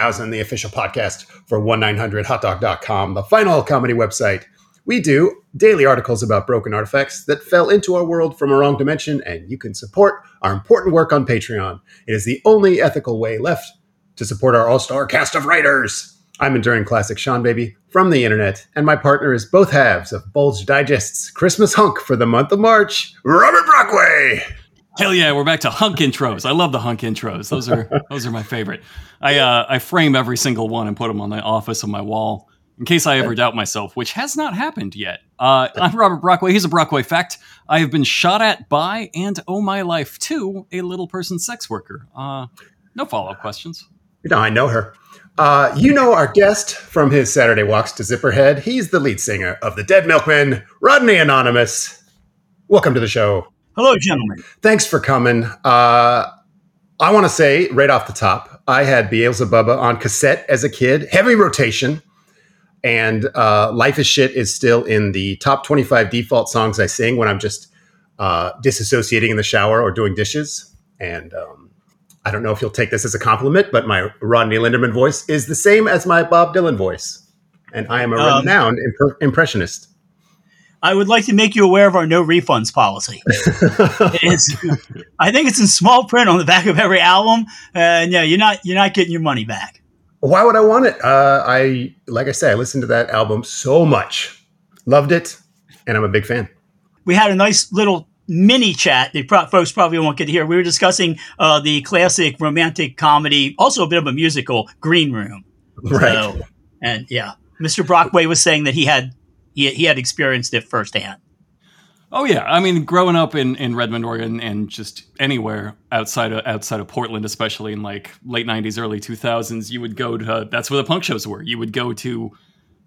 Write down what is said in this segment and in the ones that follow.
episode 9000, the official podcast for 1900hotdog.com, the final comedy website. We do daily articles about broken artifacts that fell into our world from a wrong dimension, and you can support our important work on Patreon. It is the only ethical way left to support our all star cast of writers. I'm Enduring Classic Seanbaby from the internet, and my partner is both halves of Bulge Digest's Christmas hunk for the month of March, Robert Brockway. Hell yeah, we're back to hunk intros. I love the hunk intros. Those are those are my favorite. I uh, I frame every single one and put them on the office on my wall in case I ever doubt myself, which has not happened yet. Uh, I'm Robert Brockway. He's a Brockway fact. I have been shot at by and oh my life to a little person sex worker. Uh, no follow up questions. No, I know her. Uh, you know our guest from his Saturday walks to Zipperhead. He's the lead singer of the Dead Milkmen, Rodney Anonymous. Welcome to the show. Hello, gentlemen. Thanks for coming. Uh, I want to say right off the top, I had Beelzebubba on cassette as a kid, heavy rotation, and uh, Life is Shit is still in the top 25 default songs I sing when I'm just uh, disassociating in the shower or doing dishes. And um, I don't know if you'll take this as a compliment, but my Rodney Linderman voice is the same as my Bob Dylan voice. And I am a Um, renowned imp- impressionist. I would like to make you aware of our no refunds policy. I think it's in small print on the back of every album, and yeah, you're not you're not getting your money back. Why would I want it? Uh, I like I say, I listened to that album so much, loved it, and I'm a big fan. We had a nice little mini chat that pro- folks probably won't get to hear. We were discussing uh, the classic romantic comedy, also a bit of a musical, Green Room. Right. So, and yeah, Mr. Brockway was saying that he had he, he had experienced it firsthand. Oh yeah, I mean, growing up in, in Redmond, Oregon, and just anywhere outside of outside of Portland, especially in like late '90s, early 2000s, you would go to that's where the punk shows were. You would go to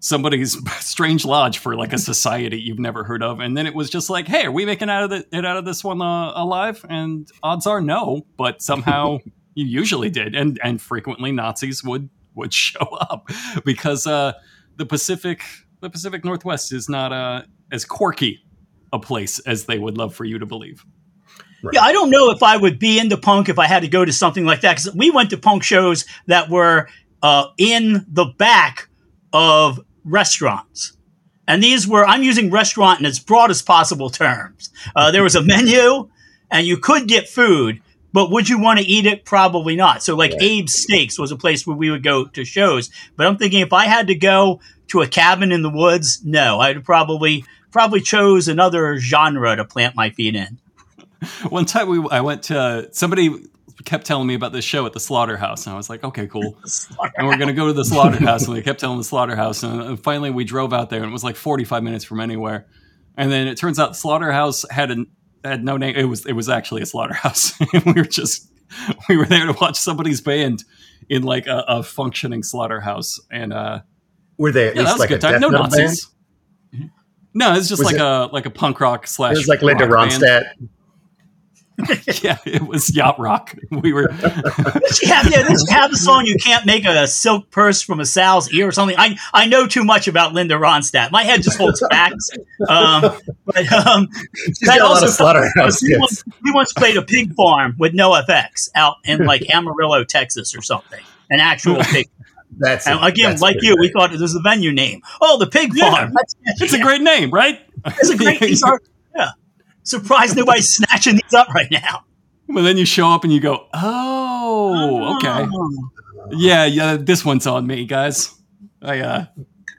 somebody's strange lodge for like a society you've never heard of, and then it was just like, hey, are we making out of the, it out of this one uh, alive? And odds are no, but somehow you usually did, and and frequently Nazis would would show up because uh, the Pacific the Pacific Northwest is not uh, as quirky a place as they would love for you to believe. Yeah, I don't know if I would be into punk if I had to go to something like that because we went to punk shows that were uh, in the back of restaurants. And these were, I'm using restaurant in its broadest possible terms. Uh, there was a menu and you could get food, but would you want to eat it? Probably not. So, like Abe's Steaks was a place where we would go to shows. But I'm thinking if I had to go to a cabin in the woods, no, I'd probably probably chose another genre to plant my feet in. One time we I went to somebody kept telling me about this show at the slaughterhouse and I was like, okay, cool. and we're gonna go to the slaughterhouse and they kept telling the slaughterhouse and finally we drove out there and it was like 45 minutes from anywhere. And then it turns out the slaughterhouse had an had no name. It was it was actually a slaughterhouse. and we were just we were there to watch somebody's band in like a, a functioning slaughterhouse. And uh Were they at yeah, that least was like a a good time. death No metal band? Nazis. No, it's just Was like it- a like a punk rock slash. It was like Linda rock band. Ronstadt. yeah, it was yacht rock. We were. Does she have, yeah, does she have the song "You Can't Make a Silk Purse from a Sow's Ear" or something? I I know too much about Linda Ronstadt. My head just holds facts. Um, but um, She's got a lot of slaughterhouse we, once, we once played a pig farm with no FX out in like Amarillo, Texas, or something. An actual pig. That's And again, that's like pretty you, we thought it was the venue name. Oh, the pig Yeah. farm. That's, It's a great name, right? It's a great. These are, yeah. Surprised nobody's snatching these up right now. But then you show up and you go, "Oh, okay, yeah, yeah. This one's on me, guys. I uh,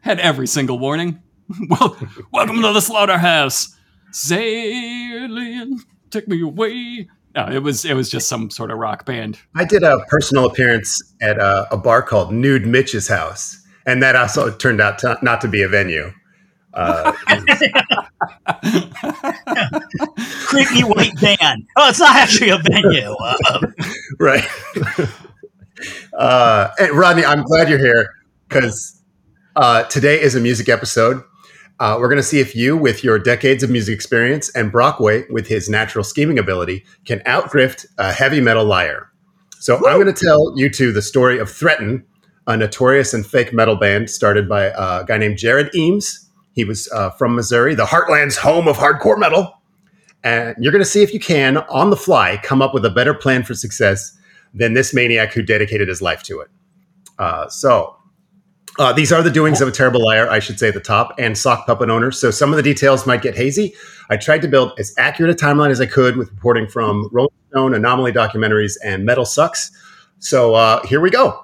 had every single warning. well, welcome to the slaughterhouse. Sailing, take me away." No, it was it was just some sort of rock band. I did a personal appearance at a, a bar called Nude Mitch's house, and that also turned out to, not to be a venue. Uh, creepy white van. Oh, it's not actually a venue. Uh, right. uh, and Rodney, I'm glad you're here because uh, today is a music episode. Uh, we're going to see if you, with your decades of music experience, and Brockway, with his natural scheming ability, can outgrift a heavy metal liar. So I'm going to tell you two the story of Threatin, a notorious and fake metal band started by a guy named Jered Eames. He was uh, from Missouri, the heartland's home of hardcore metal. And you're going to see if you can, on the fly, come up with a better plan for success than this maniac who dedicated his life to it. Uh, so uh, these are the doings of a terrible liar, I should say at the top, and sock puppet owner. So some of the details might get hazy. I tried to build as accurate a timeline as I could with reporting from Rolling Stone, Anomaly documentaries, and Metal Sucks. So uh, here we go.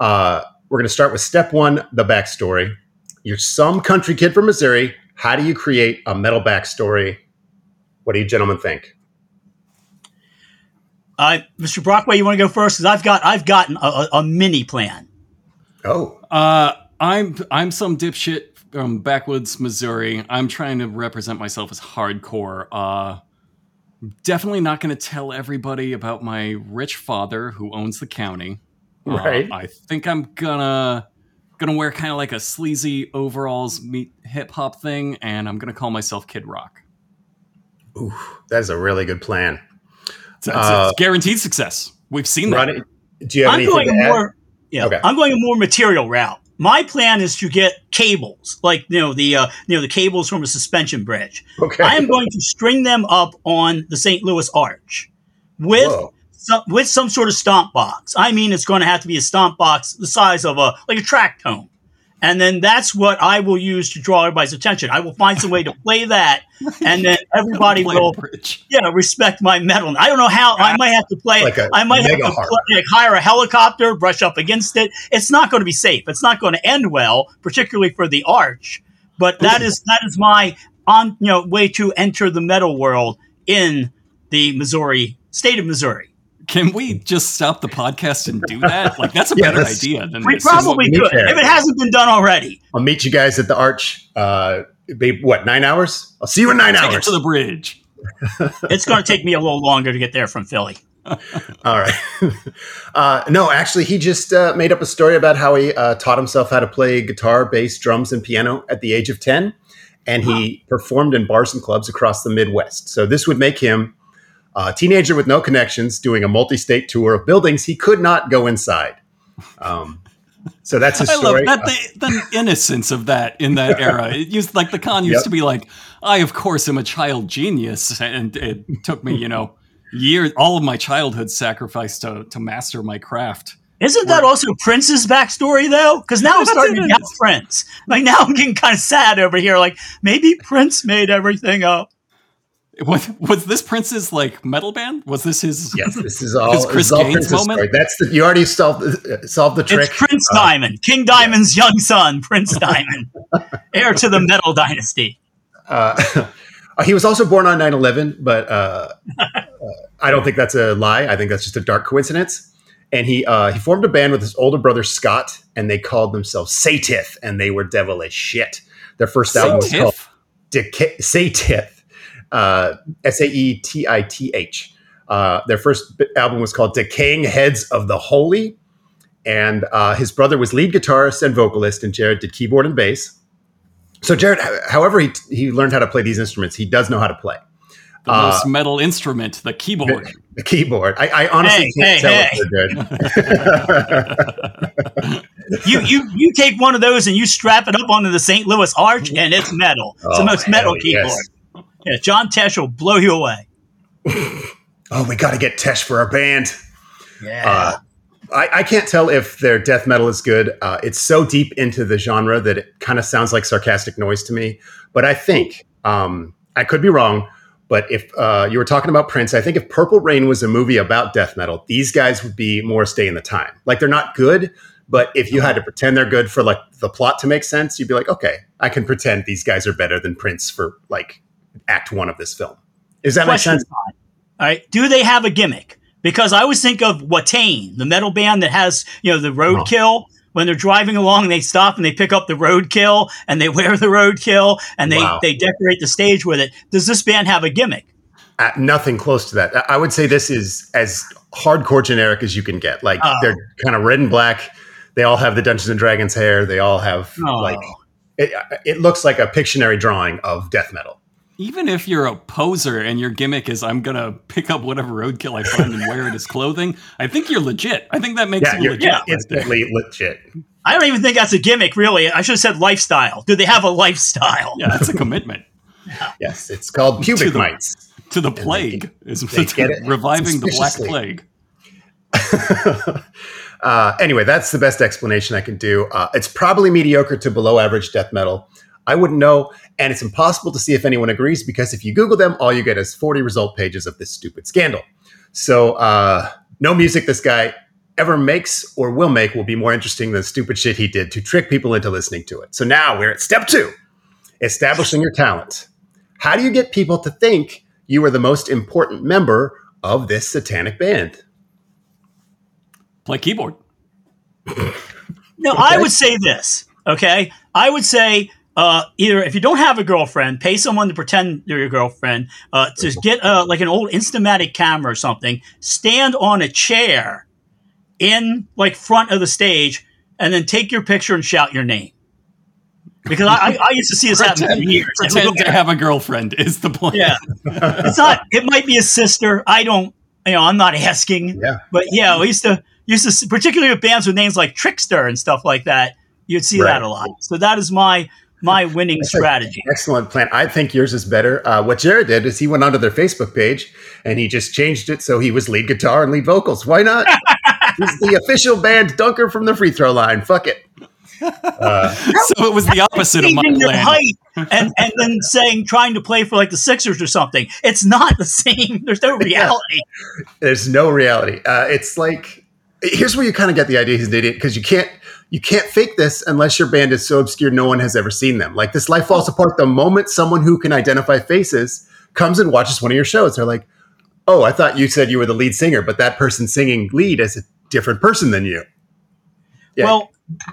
Uh, we're going to start with step one the backstory. You're some country kid from Missouri. How do you create a metal backstory? What do you gentlemen think? Uh, Mr. Brockway, you want to go first? Because I've got I've gotten a, a, a mini plan. Oh, Uh, I'm I'm some dipshit from backwoods Missouri. I'm trying to represent myself as hardcore. Uh, definitely not going to tell everybody about my rich father who owns the county. Uh, Right. I think I'm gonna gonna wear kind of like a sleazy overalls meet hip hop thing, and I'm gonna call myself Kid Rock. Ooh, that is a really good plan. So it's, Uh, it's guaranteed success. We've seen that. Ronnie, do you have I'm anything going to add? more. Yeah, Okay. I'm going a more material route. My plan is to get cables, like you know the uh, you know the cables from a suspension bridge. Okay. I am going to string them up on the St. Louis Arch with Whoa. some, with some sort of stomp box. I mean, it's going to have to be a stomp box the size of a like a track tone. And then that's what I will use to draw everybody's attention. I will find some way to play that, and then everybody will yeah, respect my metal. I don't know how. I might have to play. Like a I might have to play, like, hire a helicopter, brush up against it. It's not going to be safe. It's not going to end well, particularly for the arch. But that is that is my on you know way to enter the metal world in the Missouri state of Missouri. Can we just stop the podcast and do that? Like that's a Yeah, better that's- idea than We this. probably could fair. if it hasn't been done already. I'll meet you guys at the Arch. Uh, be, what nine hours? I'll see you in nine Take it hours. to the bridge. It's going to take me a little longer to get there from Philly. All right. uh, no, actually, he just uh, made up a story about how he uh, taught himself how to play guitar, bass, drums, and piano at the age of 10. And he performed in bars and clubs across the Midwest. So this would make him a teenager with no connections doing a multi state tour of buildings he could not go inside. Um, so that's his I love story. that the, the innocence of that in that era. It used like the con used Yep. to be like, I of course am a child genius, and it took me, you know, years, all of my childhood sacrifice to to master my craft. Isn't that also Prince's backstory though? Because now I'm starting it to doubt is. Prince. Like now I'm getting kind of sad over here. Like maybe Prince made everything up. Was, was this Prince's like metal band? Was this his? yes, this is all, His this Chris all Gaines moment? story. That's the, you already solved, the- solved the trick. It's Prince Uh, Diamond, King Diamond's young son, Prince Diamond, heir to the Metal Dynasty. Uh, he was also born on 9-11 but uh, uh, i don't think that's a lie i think that's just a dark coincidence and he uh, he formed a band with his older brother scott and they called themselves satith and they were devilish shit their first album was called Tiff? Deca- satith uh, s-a-e-t-i-t-h uh, their first album was called decaying heads of the holy and uh, his brother was lead guitarist and vocalist and jered did keyboard and bass so Jered, however he, he learned how to play these instruments, he does know how to play The Uh, most metal instrument, the keyboard. the keyboard. I, I honestly Hey, can't hey, tell if they're good. You you you take one of those and you strap it up onto the St. Louis Arch, and it's metal. It's the Oh, most metal hell keyboard. yes. Yeah, John Tesh will blow you away. oh, we got to get Tesh for our band. Yeah. Uh, I, I can't tell if their death metal is good. Uh, it's so deep into the genre that it kind of sounds like sarcastic noise to me. But I think um, I could be wrong. But if uh, you were talking about Prince, I think if Purple Rain was a movie about death metal, these guys would be more stay in the time. Like they're not good, but if you had to pretend they're good for like the plot to make sense, you'd be like, okay, I can pretend these guys are better than Prince for like Act One of this film. Does that make sense? All right. Do they have a gimmick? Because I always think of Watain, the metal band that has, you know, the roadkill. When they're driving along, they stop and they pick up the roadkill and they wear the roadkill and they, Wow. they decorate the stage with it. Does this band have a gimmick? Uh, nothing close to that. I- I would say this is as hardcore generic as you can get. Like Oh. they're kind of red and black. They all have the Dungeons and Dragons hair. They all have Oh. like it, it looks like a Pictionary drawing of death metal. Even if you're a poser and your gimmick is I'm gonna pick up whatever roadkill I find and wear it as clothing, I think you're legit. I think that makes Yeah, you you're, legit. yeah, right there. legit. I don't even think that's a gimmick, really. I should have said lifestyle. Do they have a lifestyle? Yeah, that's a commitment Yes, it's called pubic To the- mites. to the plague. Is they get it reviving the black plague. Uh, anyway, that's the best explanation I can do. Uh, it's probably mediocre to below average death metal. I wouldn't know, and it's impossible to see if anyone agrees because if you Google them, all you get is 40 result pages of this stupid scandal. So, uh, no music this guy ever makes or will make will be more interesting than the stupid shit he did to trick people into listening to it. So now we're at step two establishing your talent. How do you get people to think you are the most important member of this satanic band? Play keyboard. No, I would say this. Okay, I would say uh, either if you don't have a girlfriend, pay someone to pretend they're your girlfriend. Uh, to get uh, like an old Instamatic camera or something, stand on a chair in like front of the stage, and then take your picture and shout your name. Because I, I, I used to see this happen for years. Pretend to have a girlfriend is the point. Yeah, it's not. It might be a sister. I don't. You know, I'm not asking. Yeah. But yeah, we used to used to particularly with bands with names like Trickster and stuff like that. You'd see Right. that a lot. So that is my my winning That's strategy. Excellent plan. I think yours is better. Uh, what Jered did is he went onto their Facebook page and he just changed it so he was lead guitar and lead vocals. Why not? He's the official band dunker from the free throw line. Fuck it. Uh, So it was the opposite of my Changing their plan. height and and then saying trying to play for like the Sixers or something. It's not the same. There's no reality. there's no reality. Uh, it's like here's where you kind of get the idea he's an idiot because you can't you can't fake this unless your band is so obscure no one has ever seen them. Like this life falls apart the moment someone who can identify faces comes and watches one of your shows. They're like, "Oh, I thought you said you were the lead singer, but that person singing lead is a different person than you." Yeah. Well,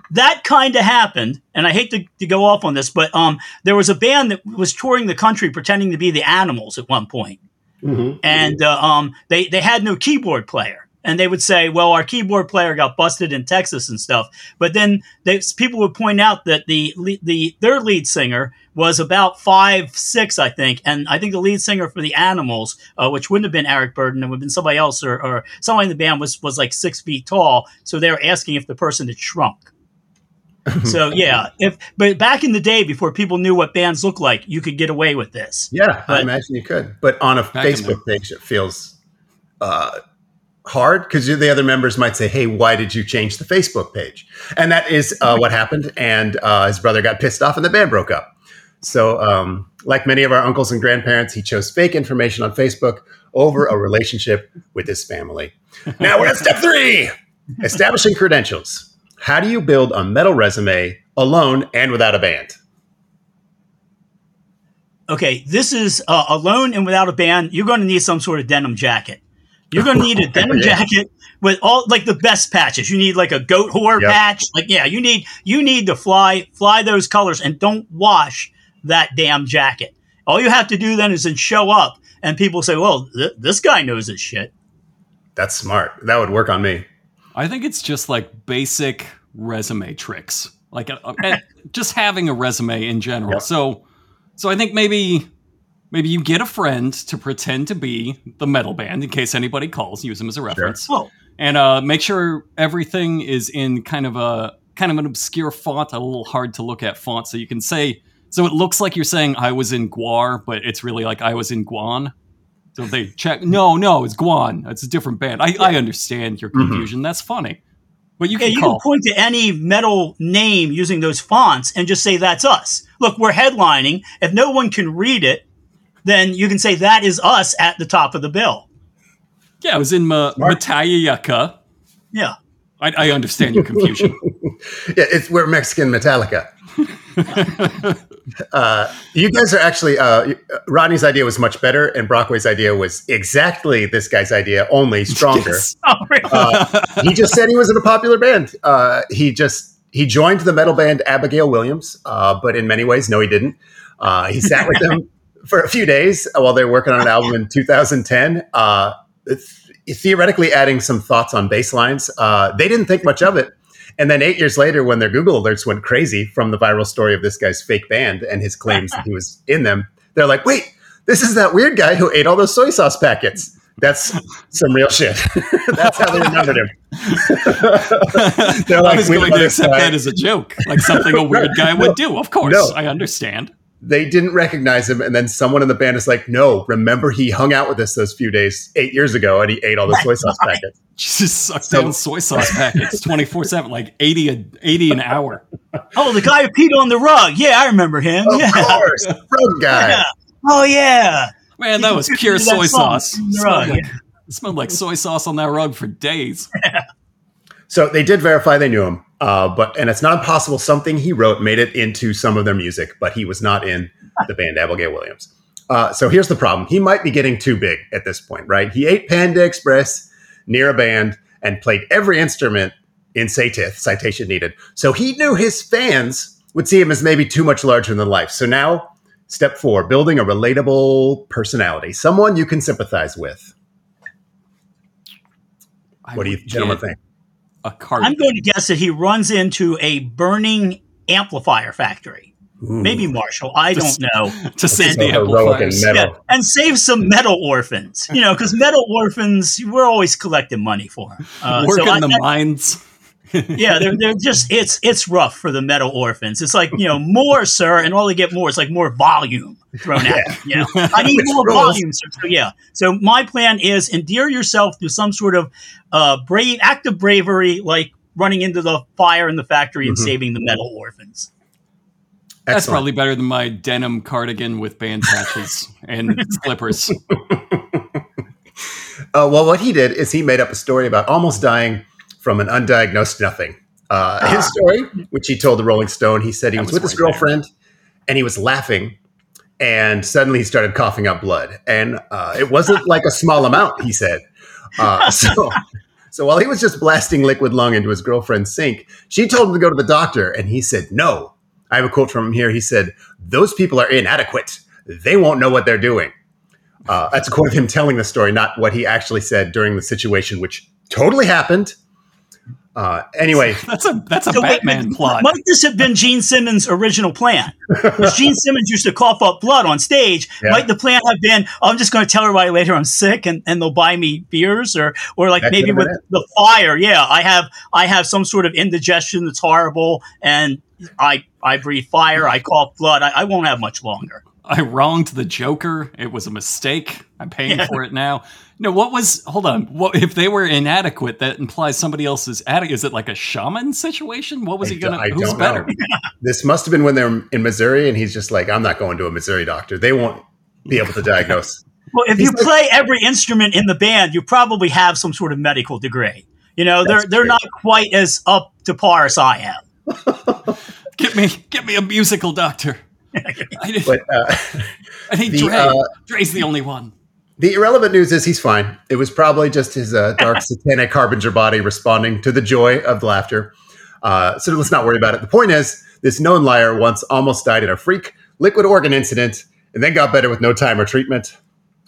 that kind of happened, and I hate to, to go off on this, but um, there was a band that was touring the country pretending to be the Animals at one point. Mhm. and uh, um, they they had no keyboard player. And they would say, "Well, our keyboard player got busted in Texas and stuff." But then they, people would point out that the the their lead singer was about five six, I think, and I think the lead singer for the Animals, uh, which wouldn't have been Eric Burdon, it would have been somebody else, or, or someone in the band was was like six feet tall. So they were asking if the person had shrunk. so yeah, if but back in the day, before people knew what bands looked like, you could get away with this. Yeah, I imagine you could. But on a Back Facebook page, it feels uh, hard because the other members might say, "Hey, why did you change the Facebook page?" And that is uh, what happened. And uh, his brother got pissed off, and the band broke up. So, um, like many of our uncles and grandparents, he chose fake information on Facebook over a relationship with his family. Now we're at step three: establishing credentials. How do you build a metal resume alone and without a band? okay, this is uh, alone and without a band. You're going to need some sort of denim jacket. You're going to need a denim Yeah. jacket with all like the best patches. You need like a Goatwhore Yep. patch. Like yeah, you need you need to fly fly those colors and don't wash that damn jacket. All you have to do then is then show up and people say, "Well, th- this guy knows his shit." That's smart. That would work on me. I think it's just like basic resume tricks, like uh, uh, and just having a resume in general. Yep. So, so I think maybe maybe you get a friend to pretend to be the metal band in case anybody calls. Use them as a reference, Oh, and uh, make sure everything is in kind of a kind of an obscure font, a little hard to look at font, so you can say. So it looks like you're saying I was in Guar, but it's really like I was in Guan. So they check, no, no, it's Guan. It's a different band. I, I understand your Mhm. confusion. That's funny. But you yeah, can you can point to any metal name using those fonts and just say that's us. Look, we're headlining. If no one can read it, then you can say that is us at the top of the bill. yeah, I was in Ma- Smart. Metallica. Yeah. I, I understand your confusion. Yeah, it's we're Mexican Metallica. uh, you guys are actually uh, Rodney's idea was much better, and Brockway's idea was exactly this guy's idea, only stronger. Yes. Oh, really? Uh, he just said he was in a popular band. Uh, he just he joined the metal band Abigail Williams, uh, but in many ways, no, he didn't. Uh, he sat with them for a few days while they were working on an album in 2010. Uh, th- theoretically, adding some thoughts on bass lines. Uh, they didn't think much of it. And then eight years later, when their Google alerts went crazy from the viral story of this guy's fake band and his claims that he was in them, they're like, "Wait, this is that weird guy who ate all those soy sauce packets." That's some real shit. That's how they remembered him. They're I like, was "We going to accept guy." that as a joke, like something a weird guy would do. Of course, No. I understand. They didn't recognize him, and then someone in the band is like, "No, remember he hung out with us those few days eight years ago, and he ate all the soy sauce packets." Just suck down soy sauce packets twenty four seven, like 80, a, 80 an hour. Oh, the guy who peed on the rug. Yeah, I remember him. Of yeah. course, rug guy. Yeah. Oh yeah. Man, that was pure That soy sauce. the Smelled rug, like, it smelled like soy sauce on that rug for days. So they did verify they knew him, uh, but and it's not impossible something he wrote made it into some of their music, but he was not in the band Abigail Williams. Uh, so here's the problem: he might be getting too big at this point, right? He ate Panda Express near a band and played every instrument in Satith, citation needed. So he knew his fans would see him as maybe too much larger than life. So now, step four: building a relatable personality, someone you can sympathize with. I What do you gentlemen think? A cart. I'm going to guess that he runs into a burning amplifier factory. Maybe Marshall. I don't know. to save the heroic and metal. Yeah, and save some metal orphans. You know, because metal orphans, we're always collecting money for. 'em. Uh, Work so in I- the I- mines. Yeah, they're, they're just it's it's rough for the metal orphans. It's like you know more, sir, and all they get more is like more volume thrown at them. You know, I need Which more rules. volume. So, so yeah, so my plan is endear yourself to some sort of uh, brave act of bravery, like running into the fire in the factory and Mhm. saving the metal orphans. That's probably better than my denim cardigan with band patches and slippers. Uh, well, what he did is he made up a story about almost dying from an undiagnosed nothing. Uh, his story, which he told the Rolling Stone, he said he was, was with his right there. girlfriend and he was laughing, and suddenly he started coughing up blood, and uh, it wasn't like a small amount. He said. Uh, so, so while he was just blasting liquid lung into his girlfriend's sink, she told him to go to the doctor, and he said no. I have a quote from him here. He said, "Those people are inadequate. They won't know what they're doing." Uh, that's a quote of him telling the story, not what he actually said during the situation, which totally happened. Uh, anyway, That's a that's a So Batman wait, plot. Might this have been Gene Simmons' original plan? Because Gene Simmons used to cough up blood on stage. Yeah. Might the plan have been, I'm just going to tell everybody later I'm sick and, and they'll buy me beers or or like That maybe with it. the fire. Yeah, I have I have some sort of indigestion that's horrible and I I breathe fire. I cough blood. I, I won't have much longer. I wronged the Joker. It was a mistake. I'm paying Yeah. for it now. No, what was? Hold on. What if they were inadequate? That implies somebody else is adequate. Is it like a shaman situation? What was I he gonna? don't- who's don't better? know. this must have been when they're in Missouri, and he's just like, "I'm not going to a Missouri doctor. They won't be able to diagnose." Well, if He's you like- play every instrument in the band, you probably have some sort of medical degree. You know, they're That's they're true. not quite as up to par as I am. Get me, get me a musical doctor. But uh, I need the, Dre. uh, Dre's the only one. the irrelevant news is he's fine. It was probably just his uh, dark satanic harbinger body responding to the joy of the laughter. Uh, so let's not worry about it. The point is, this known liar once almost died in a freak liquid organ incident, and then got better with no time or treatment.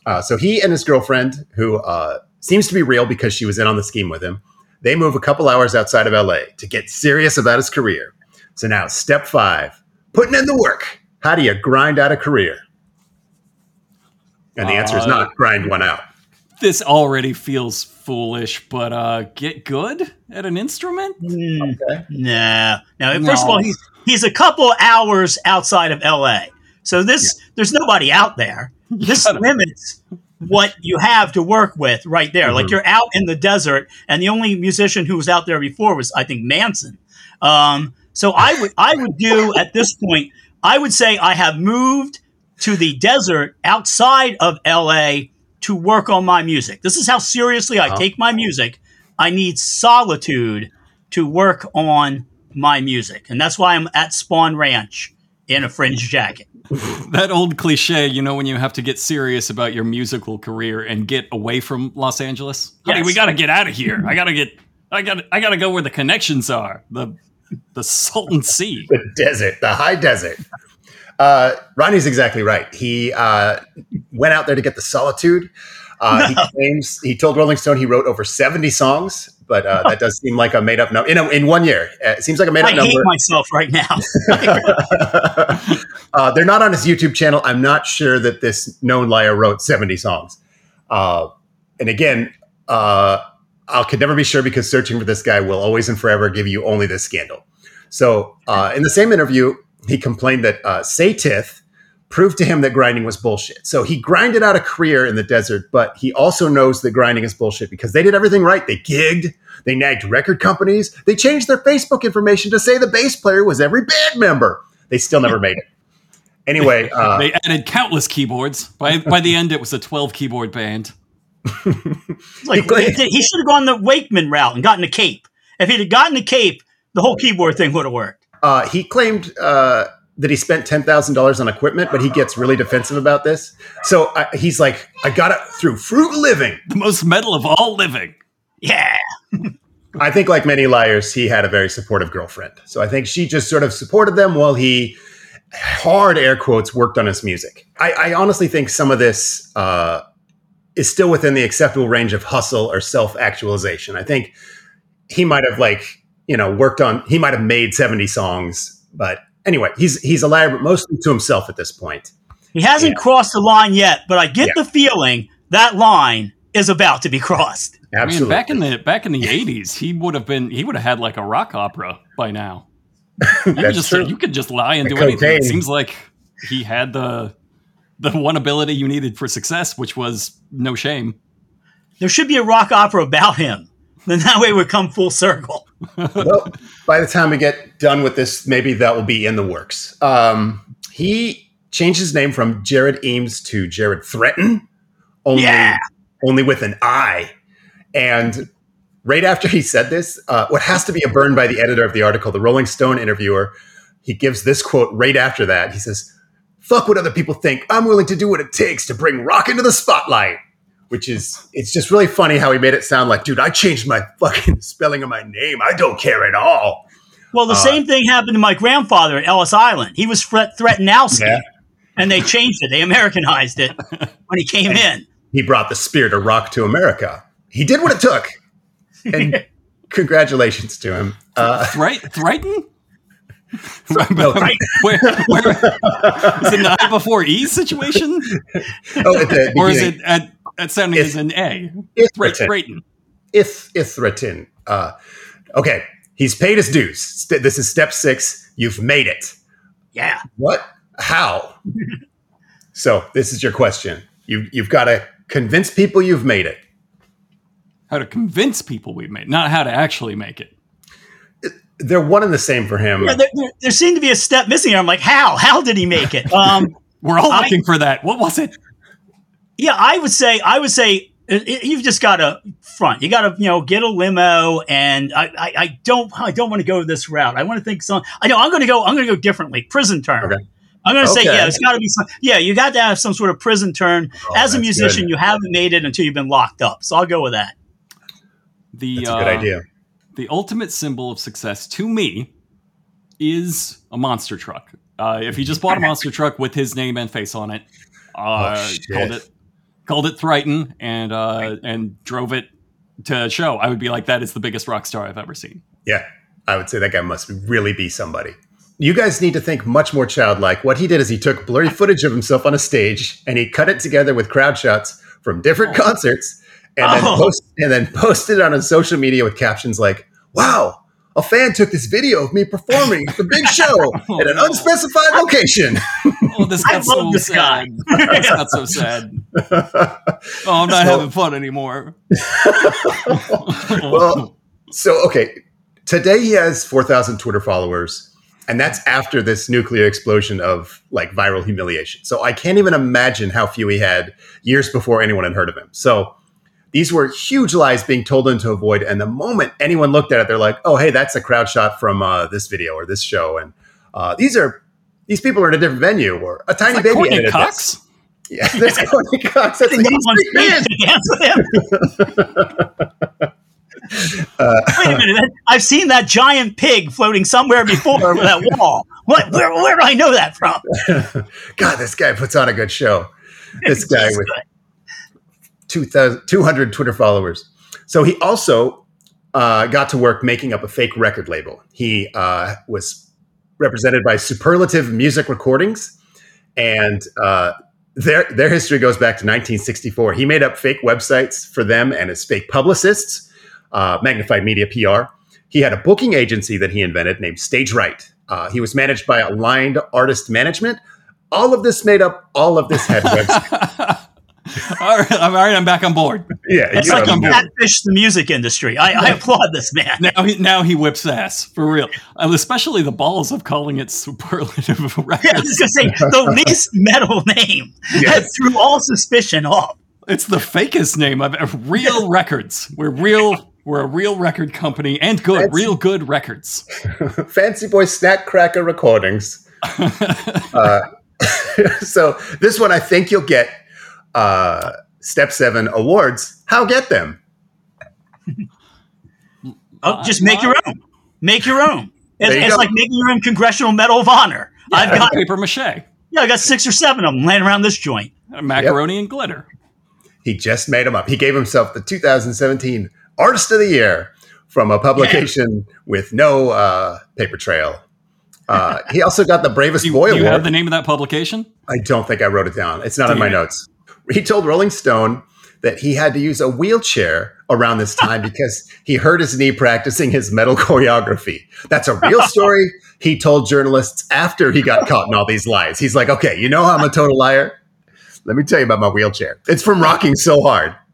Uh, so he and his girlfriend, who uh, seems to be real because she was in on the scheme with him, they move a couple hours outside of LA to get serious about his career. So now, step five putting in the work. How do you grind out a career? And the answer is Uh, not grind one out. This already feels foolish, but uh, get good at an instrument. Hmm. Okay. Nah. Now, first of all, he's he's a couple hours outside of L.A. So this there's nobody out there. This limits what you have to work with right there. Like Mhm. you're out in the desert, and the only musician who was out there before was I think Manson. Um, so I would I would do at this point. I would say I have moved to the desert outside of L.A. to work on my music. This is how seriously I Uh-huh. take my music. I need solitude to work on my music. And that's why I'm at Spahn Ranch in a fringe jacket. That old cliche, you know, when you have to get serious about your musical career and get away from Los Angeles. Honey, we got to get out of here. I got to get. I got. I got to go where the connections are. The the Salton Sea. the desert, the high desert. Uh, Ronnie's exactly right. He uh, went out there to get the solitude. Uh, He claims he told Rolling Stone he wrote over seventy songs, but uh, that does seem like a made up number in, a, in one year. Uh, it seems like a made up number. I hate myself right now. uh, they're not on his YouTube channel. I'm not sure that this known liar wrote 70 songs. Uh, and again, uh, I could never be sure because searching for this guy will always and forever give you only this scandal. So, uh, in the same interview, he complained that uh, Satith proved to him that grinding was bullshit. So he grinded out a career in the desert, but he also knows that grinding is bullshit because they did everything right. They gigged, they nagged record companies, they changed their Facebook information to say the bass player was every band member. They still never made it. Anyway, uh, they added countless keyboards. By by the end, it was a twelve keyboard band. Like he, he should have gone the Wakeman route and gotten a cape. If he'd have gotten a cape, the whole keyboard thing would have worked. Uh, he claimed uh, that he spent ten thousand dollars on equipment, but he gets really defensive about this. So uh, he's like, "I got it through frugal living, the most metal of all living." Yeah. I think, like many liars, he had a very supportive girlfriend. So I think she just sort of supported them while he, hard air quotes, worked on his music. I, I honestly think some of this uh, is still within the acceptable range of hustle or self actualization. I think he might have like you know worked on he might have made 70 songs but anyway he's he's a liar mostly to himself at this point he hasn't yeah. crossed the line yet but i get yeah. the feeling that line is about to be crossed Absolutely. I mean, back in the back in the 80s he would have been he would have had like a rock opera by now you, could just, true. you could just lie and the do cocaine. anything it seems like he had the the one ability you needed for success which was no shame there should be a rock opera about him then that way we come full circle. well, by the time we get done with this, maybe that will be in the works. Um, he changed his name from Jered Eames to Jered Threatin, only yeah. only with an I. And right after he said this, uh, what has to be a burn by the editor of the article, the Rolling Stone interviewer, he gives this quote right after that. He says, "Fuck what other people think. I'm willing to do what it takes to bring rock into the spotlight." which is it's just really funny how he made it sound like, dude, I changed my fucking spelling of my name. I don't care at all. Well, the uh, same thing happened to my grandfather at Ellis Island. He was Fret Threatenowski, yeah. and they changed it. They Americanized it when he came and in. He brought the spirit of rock to America. He did what it took. And congratulations to him. Uh, Thrighton? No, right. where, where, is it not before E situation? Oh, or is it at that sounding if, as an A. Threaten. If if threaten. Uh, okay, he's paid his dues. This is step six. You've made it. Yeah. What? How? so this is your question. You you've got to convince people you've made it. How to convince people we've made, not how to actually make it. They're one and the same for him. Yeah, there, there, there seemed to be a step missing. I'm like, how? How did he make it? Um, We're all looking I, for that. What was it? Yeah, I would say I would say you've just got to front. You got to you know get a limo, and I, I, I don't I don't want to go this route. I want to think some. I know I'm going to go. I'm going to go differently. Prison term. Okay. I'm going to okay. say yeah. It's got to be some. Yeah, you got to have some sort of prison turn. Oh, As a musician, good. you haven't made it until you've been locked up. So I'll go with that. The that's a good uh, idea. The ultimate symbol of success to me is a monster truck. Uh, if he just bought a monster truck with his name and face on it, uh, oh, called it called it Thrighton and uh, and drove it to a show, I would be like, that is the biggest rock star I've ever seen. Yeah, I would say that guy must really be somebody. You guys need to think much more childlike. What he did is he took blurry footage of himself on a stage and he cut it together with crowd shots from different oh. concerts and oh. then post, and then posted it on his social media with captions like, "Wow, a fan took this video of me performing the big show oh, at an unspecified location. Oh, this got so this sad. this got so sad. Oh, I'm not so, having fun anymore. well, so okay, today he has 4,000 Twitter followers. And that's after this nuclear explosion of like viral humiliation. So I can't even imagine how few he had years before anyone had heard of him. So these were huge lies being told them to avoid. And the moment anyone looked at it, they're like, "Oh, hey, that's a crowd shot from uh, this video or this show." And uh, these are these people are in a different venue or a tiny baby. Courteney Cox. This. Yeah, that's Courteney Cox. That's a uh, Wait a minute! I've seen that giant pig floating somewhere before over that wall. What? Where, where do I know that from? God, this guy puts on a good show. This guy with 200 Twitter followers. So he also uh, got to work making up a fake record label. He uh, was represented by Superlative Music Recordings, and uh, their their history goes back to 1964. He made up fake websites for them and his fake publicists, uh, Magnified Media PR. He had a booking agency that he invented named Stage Right. Uh, he was managed by Aligned Artist Management, all of this made up, all of this had websites. all right, I'm all right. I'm back on board. yeah, It's like know, he catfished the music industry. I, I applaud this man. Now he now he whips ass for real, and especially the balls of calling it superlative Yeah, I records. was gonna say the least metal name that threw all suspicion off. It's the fakest name I've ever. Real records. We're real. We're a real record company and good, That's- real good records. Fancy Boy Snack Cracker Recordings. uh, so this one, I think you'll get uh, Step Seven awards. How get them? Oh, just make your own. Make your own. It's, you it's like making your own Congressional Medal of Honor. I've got paper mache, yeah, I got six or seven of them laying around this joint. macaroni and glitter. He just made them up. He gave himself the 2017 Artist of the Year from a publication with no uh, paper trail. Uh, he also got the Bravest Do you, Boy do you Award. have the name of that publication? I don't think I wrote it down. It's not in my it. notes. He told Rolling Stone that he had to use a wheelchair around this time because he hurt his knee practicing his metal choreography. That's a real story. He told journalists after he got caught in all these lies. He's like, okay, you know how I'm a total liar? Let me tell you about my wheelchair. It's from rocking so hard.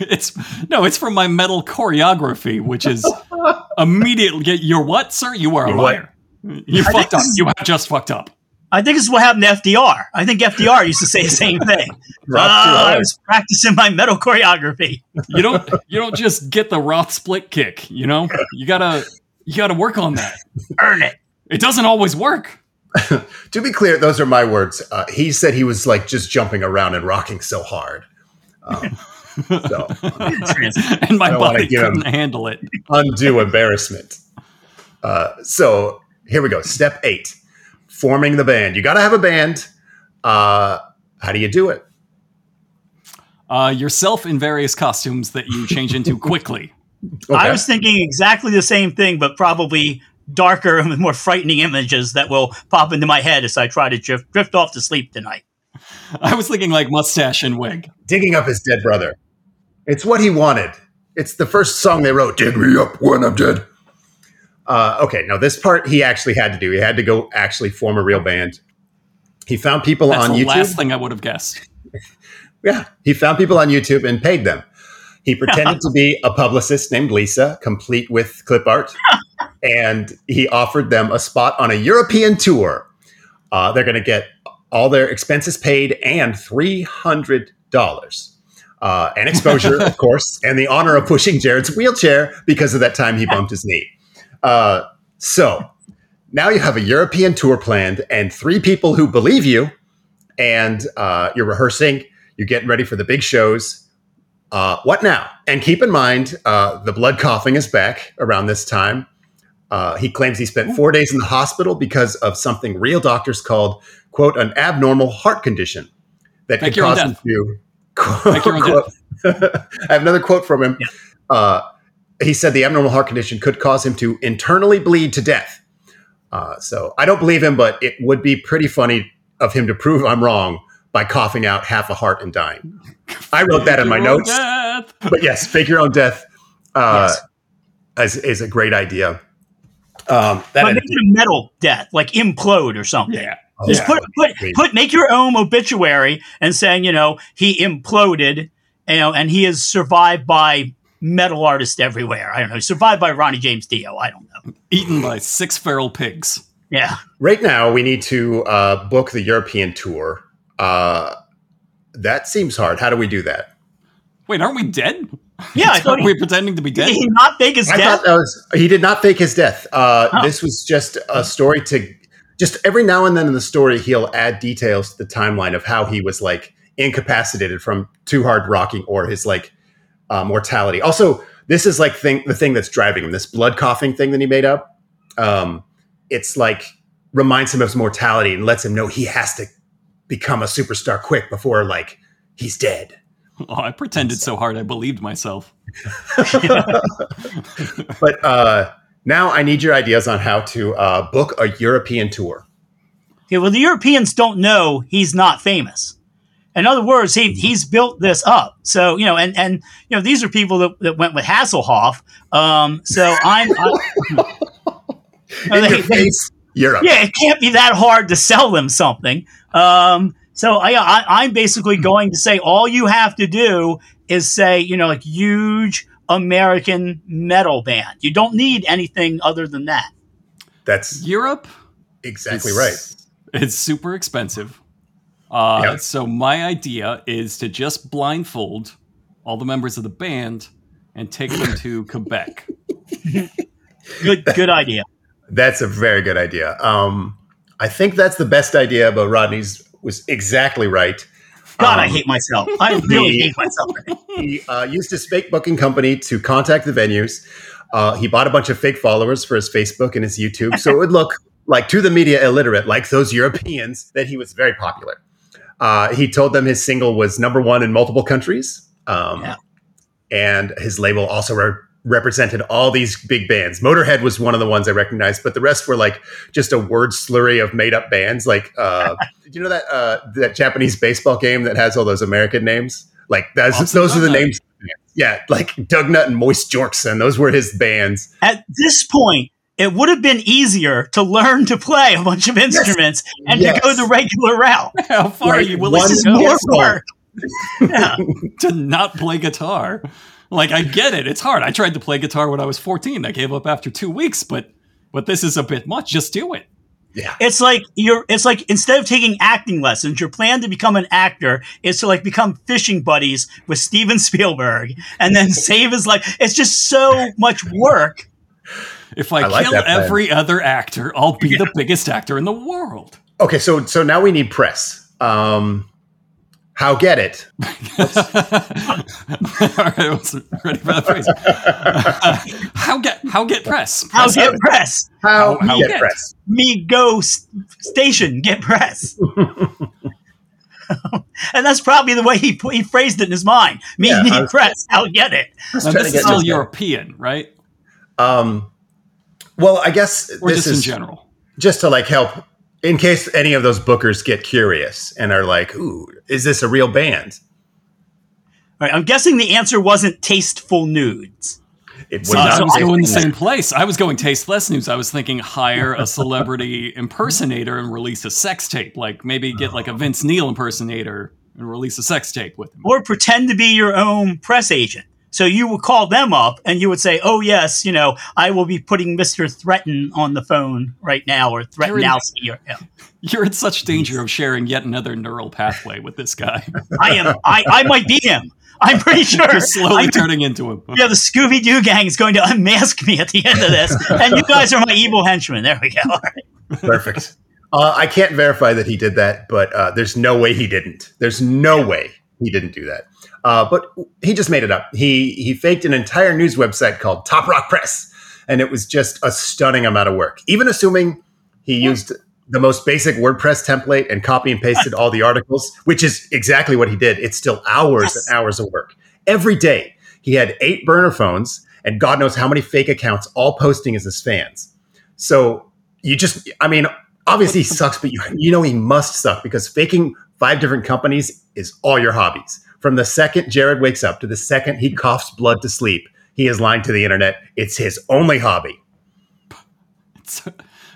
It's no, it's from my metal choreography, which is immediately. You're what, sir? You are a You're what? liar. You think fucked up. is- You have just fucked up. I think this is what happened to FDR. I think FDR used to say the same thing. Rock Ah, I was practicing my metal choreography. You don't. You don't just get the Roth split kick. You know. You gotta. You gotta work on that. Earn it. It doesn't always work. To be clear, those are my words. Uh, he said he was like just jumping around and rocking so hard. Um, so and my I don't wanna body couldn't handle it. undue embarrassment. Uh, so here we go. Step eight: forming the band. You got to have a band. Uh, how do you do it? Uh, yourself in various costumes that you change into quickly. I was thinking exactly the same thing, but probably darker and with more frightening images that will pop into my head as I try to drift, drift off to sleep tonight. I was thinking like mustache and wig. digging up his dead brother. It's what he wanted. It's the first song they wrote. Dig me up when I'm dead. Uh, okay, now this part he actually had to do. He had to go actually form a real band. He found people on YouTube. That's on the YouTube. last thing I would have guessed. Yeah, he found people on YouTube and paid them. He pretended to be a publicist named Lisa, complete with clip art, and he offered them a spot on a European tour. Uh, they're going to get all their expenses paid and three hundred dollars, uh, and exposure, of course, and the honor of pushing Jered's wheelchair because of that time he bumped his knee. Uh, so now you have a European tour planned and three people who believe you, and uh, you're rehearsing. You're getting ready for the big shows. Uh, what now? And keep in mind, uh, the blood coughing is back around this time. Uh, he claims he spent four days in the hospital because of something real doctors called, quote, an abnormal heart condition that Make could cause him to. Quote- I have another quote from him. Uh, he said the abnormal heart condition could cause him to internally bleed to death. Uh, so I don't believe him, but it would be pretty funny of him to prove I'm wrong by coughing out half a heart and dying. I wrote that in my notes. death. But yes, fake your own death uh, Yes. is, is a great idea. Um, that But make it a metal death, like implode or something. Yeah. Oh, Just yeah. put, put, put, make your own obituary and saying, you know, he imploded, you know, and he is survived by metal artist everywhere. I don't know, survived by Ronnie James Dio. I don't know. Eaten by six feral pigs. Yeah. right now, we need to uh, book the European tour. Uh, that seems hard. How do we do that? Wait, aren't we dead? Yeah, I thought Aren't he, we pretending to be did dead? he not fake his I death? thought that was he did not fake his death. Uh, Oh. This was just a story to just every now and then in the story he'll add details to the timeline of how he was like incapacitated from too hard rocking or his like uh, mortality. Also, this is like thing the thing that's driving him. This blood coughing thing that he made up. Um, it's like reminds him of his mortality and lets him know he has to become a superstar quick before like he's dead. Oh, I pretended so hard I believed myself. But uh, now I need your ideas on how to uh, book a European tour. Okay, well, the Europeans don't know he's not famous. In other words, he he's built this up. So you know, and and you know, these are people that, that went with Hasselhoff. Um, so I'm. I, In they- your they- face. Europe. Yeah, it can't be that hard to sell them something. Um, so I, I, I'm basically going to say all you have to do is say, you know, like huge American metal band. You don't need anything other than that. That's Europe. exactly is- right. It's super expensive. Uh, Yeah. So my idea is to just blindfold all the members of the band and take them to Quebec. Good, good idea. That's a very good idea. Um, I think that's the best idea, but Rodney's was exactly right. God, I Um, hate myself. I really the- hate myself. He uh, used his fake booking company to contact the venues. Uh, he bought a bunch of fake followers for his Facebook and his YouTube, so it would look like to the media illiterate, like those Europeans, that he was very popular. Uh, he told them his single was number one in multiple countries, um, Yeah. and his label also re- represented all these big bands. Motorhead was one of the ones I recognized, but the rest were like just a word slurry of made up bands. Like, uh, you know that uh, that Japanese baseball game that has all those American names? Like, that's, Also those are the names. Yeah, like Doug Nut and Moist Jorkson. Those were his bands. At this point, it would have been easier to learn to play a bunch of instruments and Yes. to go the regular route. How far are you willing to This is go more work. Yeah. to not play guitar? Like I get it, it's hard. I tried to play guitar when I was 14. I gave up after two weeks, but but this is a bit much. Just do it. Yeah. It's like you're. It's like instead of taking acting lessons, your plan to become an actor is to like become fishing buddies with Steven Spielberg and then save his life. It's just so much work. If I, I like kill that plan. every other actor, I'll be the biggest actor in the world. Okay, so so now we need press. Um, how get it? All right, I was ready for that phrase. how get how get press? How Press get it. press? How, How- how get get? press? Me go s- station get press. and that's probably the way he pu- he phrased it in his mind. Me Yeah, need press. I'll get it. Now, this get is still this- European, right? Um, well, I guess Or this just in is general? just to like help in case any of those bookers get curious and are like, "Ooh, is this a real band?" All right, I'm guessing the answer wasn't tasteful nudes. It was See, not I was a going the same place. I was going tasteless news. I was thinking hire a celebrity impersonator and release a sex tape. Like maybe get like a Vince Neil impersonator and release a sex tape with him. or pretend to be your own press agent. So you would call them up and you would say, "Oh yes, you know, I will be putting Mister Threatin on the phone right now, or You're. Or, yeah. You're in such danger of sharing yet another neural pathway with this guy. I am. I, I might be him. I'm pretty sure. You're slowly I'm- turning into him. yeah, the Scooby Doo gang is going to unmask me at the end of this, and you guys are my evil henchmen. There we go. All right. Perfect. Uh, I can't verify that he did that, but uh, there's no way he didn't. There's no way he didn't do that. Uh, but he just made it up. He he faked an entire news website called Top Rock Press, and it was just a stunning amount of work. Even assuming he used the most basic WordPress template and copy and pasted all the articles, which is exactly what he did. It's still hours Yes. and hours of work every day. He had eight burner phones and God knows how many fake accounts, all posting as his fans. So you just, I mean, obviously he sucks, but you, you know he must suck because faking five different companies is all your hobbies. From the second Jered wakes up to the second he coughs blood to sleep, he is lying to the internet. It's his only hobby. It's-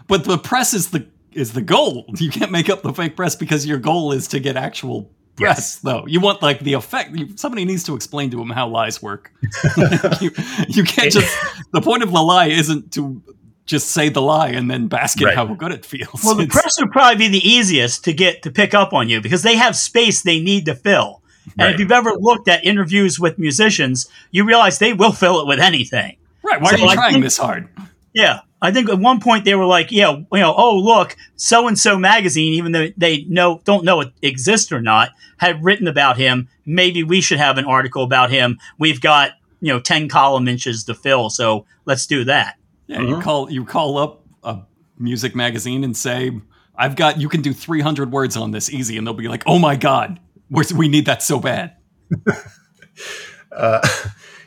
but the press is the is the goal. You can't make up the fake press because your goal is to get actual press. Yes. Though you want like the effect. You, somebody needs to explain to him how lies work. you, you can't just. The point of the lie isn't to just say the lie and then bask in Right. how good it feels. Well, the It's- press would probably be the easiest to get to pick up on you because they have space they need to fill. And if you've ever looked at interviews with musicians, you realize they will fill it with anything. right. Why so are you I trying think- this hard? Yeah. I think at one point they were like, yeah, you know, oh look, so and so magazine, even though they know don't know it exists or not, had written about him. Maybe we should have an article about him. We've got you know ten column inches to fill, so let's do that. Yeah, you Mhm. call you call up a music magazine and say, "I've got you can do 300 words on this easy," and they'll be like, "Oh my god, we're, we need that so bad." Uh,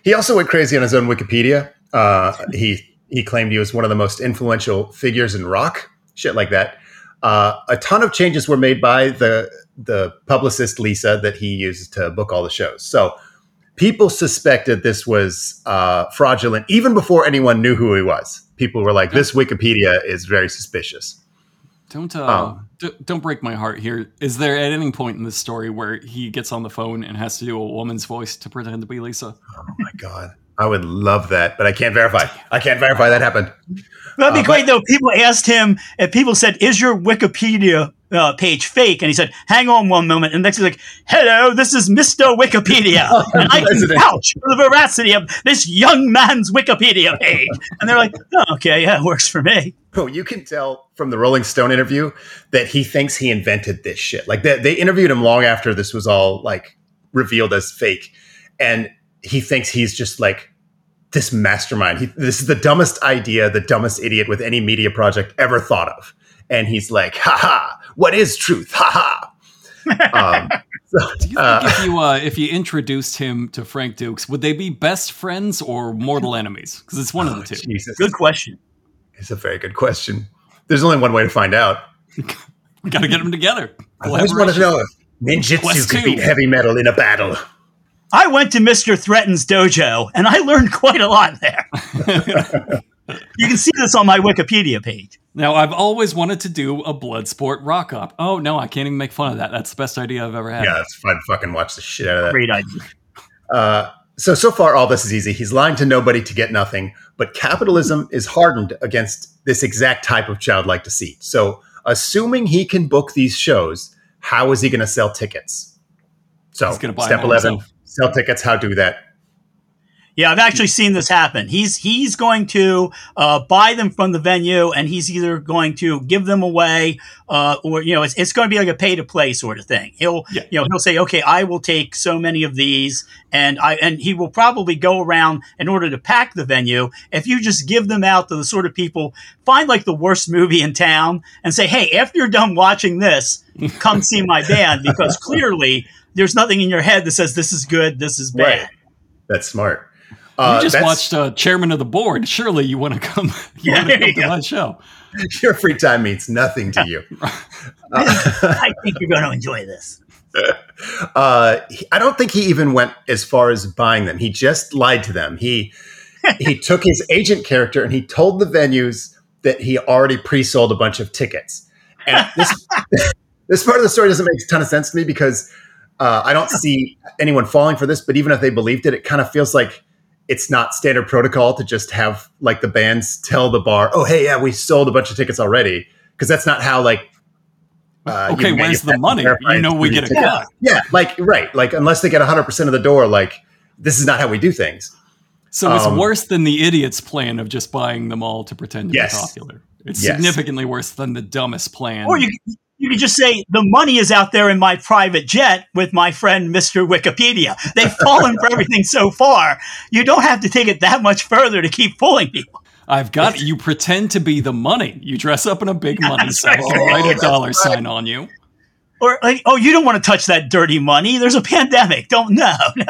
he also went crazy on his own Wikipedia. Uh, he he claimed he was one of the most influential figures in rock, shit like that. Uh, a ton of changes were made by the the publicist Lisa that he used to book all the shows. So people suspected this was uh, fraudulent even before anyone knew who he was. People were like, "This Wikipedia is very suspicious." Don't uh, Um, don't break my heart here. Is there at any point in this story where he gets on the phone and has to do a woman's voice to pretend to be Lisa? Oh my god, I would love that, but I can't verify. I can't verify that happened. That'd be Uh, great though. People asked him, and people said, "Is your Wikipedia uh, page fake?" And he said, "Hang on one moment." And next he's like, "Hello, this is Mister Wikipedia, and I can vouch for the veracity of this young man's Wikipedia page." And they're like, oh, "Okay, yeah, it works for me." Oh, you can tell from the Rolling Stone interview that he thinks he invented this shit. Like they, they interviewed him long after this was all like revealed as fake, and he thinks he's just like this mastermind. He, this is the dumbest idea, the dumbest idiot with any media project ever thought of. And he's like, "Ha ha! What is truth? Ha ha!" Um, so, Do you think uh, if you uh, if you introduced him to Frank Dux, would they be best friends or mortal enemies? Because it's one of oh, the two. Jesus, Good question. it's a very good question. There's only one way to find out. We got to get them together. I always wanted to know if ninjutsu Quest could two. beat heavy metal in a battle. I went to Mister Threatin's dojo, and I learned quite a lot there. you can see this on my Wikipedia page. Now, I've always wanted to do a blood sport rock up. Oh no, I can't even make fun of that. That's the best idea I've ever had. Yeah, it's fun. Fucking watch the shit out of that. Great idea. Uh, so so far, all this is easy. He's lying to nobody to get nothing. But capitalism is hardened against this exact type of childlike deceit. So, assuming he can book these shows, how is he going to sell tickets? So, He's gonna buy step eleven: himself. Sell tickets. How do that? Yeah, I've actually seen this happen. He's he's going to uh, buy them from the venue, and he's either going to give them away, uh, or you know, it's, it's going to be like a pay to play sort of thing. He'll Yeah. you know he'll say, okay, I will take so many of these, and I and he will probably go around in order to pack the venue. If you just give them out to the sort of people, find like the worst movie in town, and say, hey, after you're done watching this, come see my band because clearly there's nothing in your head that says this is good, this is bad. Right. That's smart. Uh, you just watched uh, Chairman of the Board. Surely you want to come. You Yeah, want to come to yeah. that show. your free time means nothing to you. I think you're going to enjoy this. uh, he- I don't think he even went as far as buying them. He just lied to them. He he took his agent character and he told the venues that he already pre-sold a bunch of tickets. And this this part of the story doesn't make a ton of sense to me because uh, I don't see anyone falling for this. But even if they believed it, it kind of feels like it's not standard protocol to just have like the bands tell the bar, "Oh, hey, yeah, we sold a bunch of tickets already," because that's not how like. Uh, you okay, where's the money? You know we get a tickets. cut. Yeah, like right, like unless they get 100% of the door, like this is not how we do things. So it's Um, worse than the idiot's plan of just buying them all to pretend to Yes. be popular. It's Yes. significantly worse than the dumbest plan. Or you you could just say the money is out there in my private jet with my friend Mr. Wikipedia. They've fallen for everything so far. You don't have to take it that much further to keep fooling people. I've got you pretend to be the money. You dress up in a big money That's set, right. write a dollar right. sign on you. Or like, oh, you don't want to touch that dirty money. There's a pandemic. Don't no, no.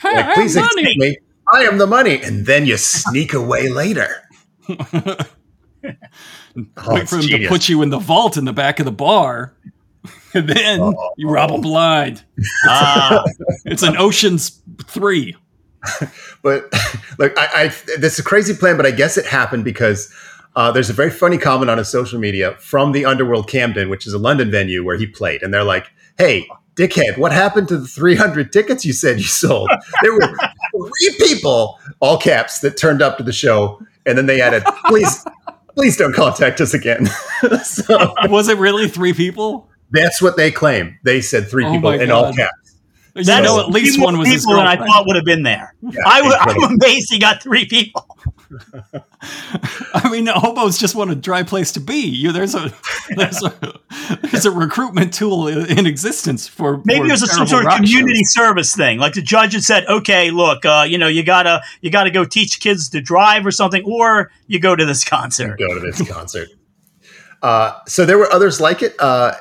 Hey, Like, please excuse me, I am the money, and then you sneak away later. Oh, Wait it's for him to put you in the vault in the back of the bar. And then Oh. you rob him blind. Ah, It's an Ocean's Three. But like, I, I this is a crazy plan, but I guess it happened because uh, there's a very funny comment on his social media from the Underworld Camden, which is a London venue where he played, and they're like, "Hey, dickhead, what happened to the 300 tickets you said you sold? There were three people, all caps, that turned up to the show, and then they added, please." Please don't contact us again. so Was it really three people? that's what they claim. They said three Oh people my in all God. caps. You that's know, at least one more was his people than I thought would have been there. Yeah, I w- incredible. I'm amazed he got three people. I mean, hobos just want a dry place to be. You, there's a there's a there's a recruitment tool in, in existence for Maybe for it a, some sort of community shows. service thing. Like the judge had said, okay, look, uh, you know, you gotta you gotta go teach kids to drive or something, or you go to this concert. go to this concert. Uh, so there were others like it. Uh,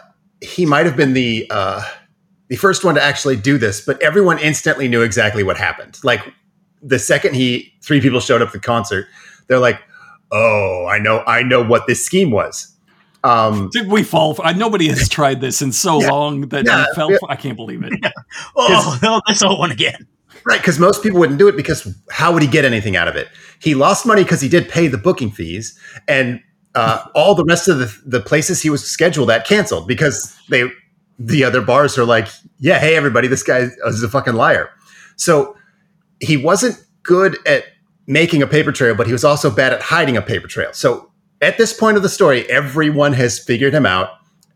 he might have been the uh, the first one to actually do this, but everyone instantly knew exactly what happened. Like the second he three people showed up at the concert, they're like, "Oh, I know, I know what this scheme was." Um, Did we fall? For, uh, nobody has tried this in so Yeah. long that Yeah, we fell. yeah. For, I can't believe it. Oh, no, this old one again. Right, because most people wouldn't do it because how would he get anything out of it? He lost money because he did pay the booking fees, and uh, all the rest of the, the places he was scheduled at canceled because they the other bars are like, yeah, hey everybody, this guy is a fucking liar. So he wasn't good at making a paper trail, but he was also bad at hiding a paper trail. So at this point of the story, everyone has figured him out.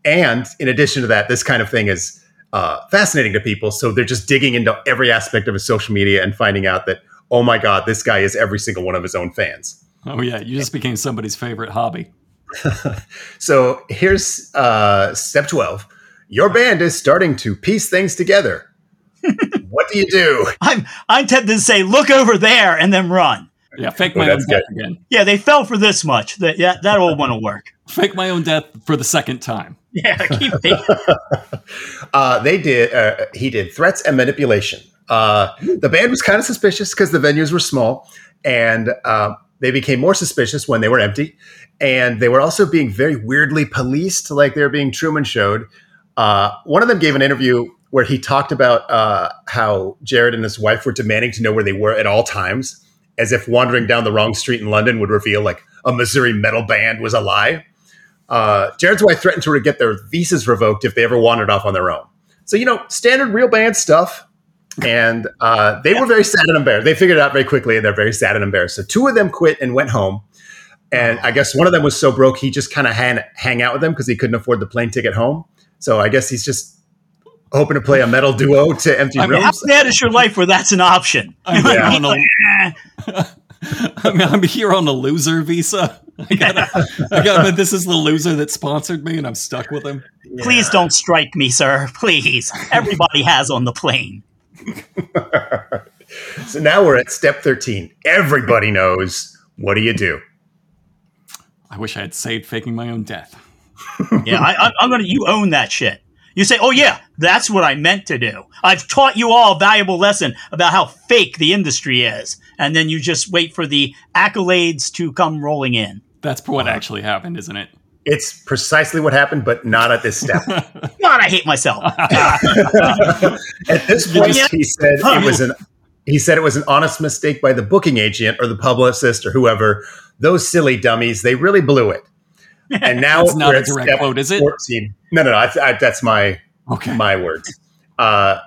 And in addition to that, this kind of thing is uh, fascinating to people. So they're just digging into every aspect of his social media and finding out that, oh my God, this guy is every single one of his own fans. Oh, yeah. You just became somebody's favorite hobby. so here's uh, step 12 your band is starting to piece things together. what do you do? I'm I'm tempted to say, look over there and then run. Yeah, fake my oh, own death good. again. Yeah, they fell for this much. That yeah, that old one will work. Fake my own death for the second time. Yeah, keep faking. uh, they did. Uh, he did threats and manipulation. Uh, the band was kind of suspicious because the venues were small, and uh, they became more suspicious when they were empty. And they were also being very weirdly policed, like they were being Truman showed. Uh, one of them gave an interview where he talked about uh, how Jered and his wife were demanding to know where they were at all times, as if wandering down the wrong street in London would reveal like a Missouri metal band was a lie. Uh, Jered's wife threatened to get their visas revoked if they ever wandered off on their own. So you know, standard real band stuff. And uh, they were very sad and embarrassed. They figured it out very quickly, and they're very sad and embarrassed. So two of them quit and went home. And I guess one of them was so broke he just kind of hang out with them because he couldn't afford the plane ticket home. So I guess he's just hoping to play a metal duo to empty I mean, rooms. How bad is your life where that's an option? I'm, yeah. on a, I mean, I'm here on a loser visa. I gotta, I gotta this is the loser that sponsored me, and I'm stuck with him. Yeah. Please don't strike me, sir. Please. Everybody has on the plane. so now we're at step 13. Everybody knows. What do you do? I wish I had saved faking my own death. yeah, I, I'm gonna. You own that shit. You say, "Oh yeah, that's what I meant to do." I've taught you all a valuable lesson about how fake the industry is, and then you just wait for the accolades to come rolling in. That's what actually happened, isn't it? It's precisely what happened, but not at this step. God, I hate myself. at this point, he said it was an he said it was an honest mistake by the booking agent or the publicist or whoever. Those silly dummies, they really blew it. And now it's not a direct quote, is it? 14. No, no, no. I, I, that's my okay. my words. Uh,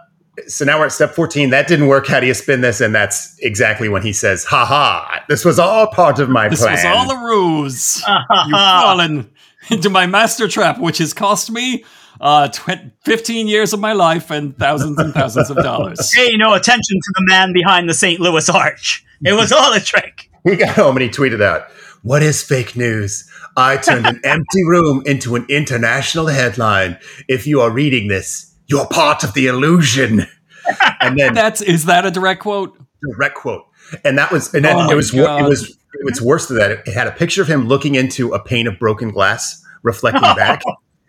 so now we're at step 14. That didn't work. How do you spin this? And that's exactly when he says, ha ha, this was all part of my this plan. This was all a ruse. You've fallen into my master trap, which has cost me uh, tw- 15 years of my life and thousands and thousands of dollars. Pay no attention to the man behind the St. Louis Arch. It was all a trick. He got home and he tweeted out, What is fake news? I turned an empty room into an international headline. If you are reading this, you're part of the illusion. And then that's is that a direct quote? Direct quote. And that was and then oh it was God. it was it's worse than that. It had a picture of him looking into a pane of broken glass, reflecting back,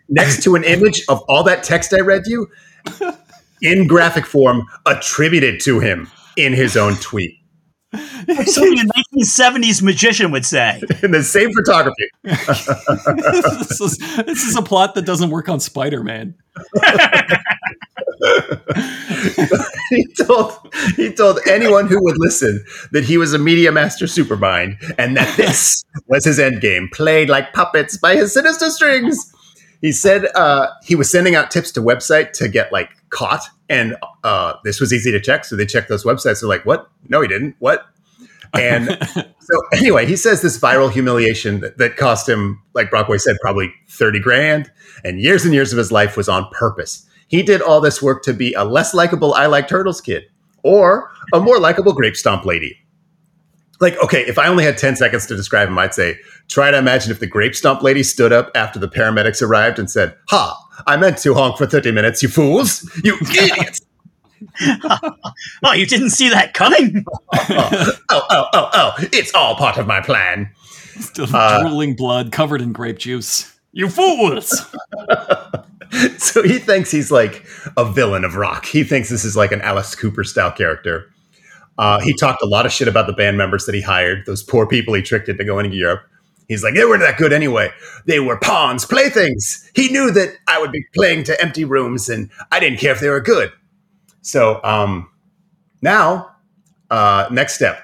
next to an image of all that text I read you in graphic form attributed to him in his own tweet. Like something a 1970s magician would say. In the same photography. this, is, this is a plot that doesn't work on Spider Man. he told he told anyone who would listen that he was a media master supermind and that this was his end game, played like puppets by his sinister strings. He said uh, he was sending out tips to website to get like caught, and uh, this was easy to check. So they checked those websites. They're like, "What? No, he didn't. What?" And so anyway, he says this viral humiliation that, that cost him, like Brockway said, probably thirty grand, and years and years of his life was on purpose. He did all this work to be a less likable I like turtles kid or a more likable grape stomp lady. Like, okay, if I only had 10 seconds to describe him, I'd say, try to imagine if the grape stump lady stood up after the paramedics arrived and said, Ha, I meant to honk for 30 minutes, you fools, you idiots. oh, you didn't see that coming? oh, oh, oh, oh, oh, it's all part of my plan. Still uh, drooling blood covered in grape juice. You fools! so he thinks he's like a villain of rock. He thinks this is like an Alice Cooper style character. Uh, he talked a lot of shit about the band members that he hired, those poor people he tricked into going to Europe. He's like, they weren't that good anyway. They were pawns, playthings. He knew that I would be playing to empty rooms, and I didn't care if they were good. So um, now, uh, next step.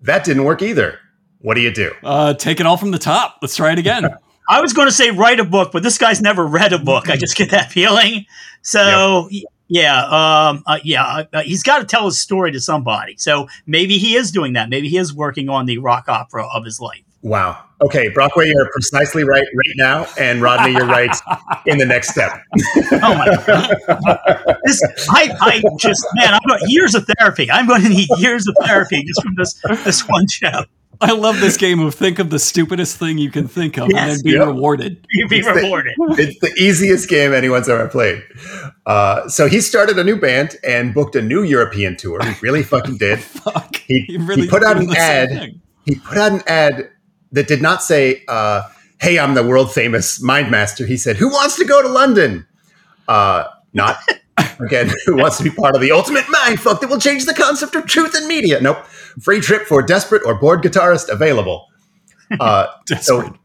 That didn't work either. What do you do? Uh, take it all from the top. Let's try it again. I was going to say write a book, but this guy's never read a book. I just get that feeling. So yep. yeah, um, uh, yeah, uh, uh he's got to tell his story to somebody. So maybe he is doing that. Maybe he is working on the rock opera of his life. Wow. Okay, Brockway, you're precisely right right now, and Rodney, you're right in the next step. oh my god! This, I, I just, man, I'm going years of therapy. I'm going to need years of therapy just from this this one show. I love this game of think of the stupidest thing you can think of yes, and then be yep. rewarded. You be it's rewarded. The, it's the easiest game anyone's ever played. Uh, so he started a new band and booked a new European tour. He really fucking did. Fuck. He, he, really he put out an ad. He put out an ad that did not say, uh, "Hey, I'm the world famous mind master." He said, "Who wants to go to London?" Uh, not again. Who wants to be part of the ultimate mind fuck that will change the concept of truth in media? Nope. Free trip for desperate or bored guitarist available. Uh, so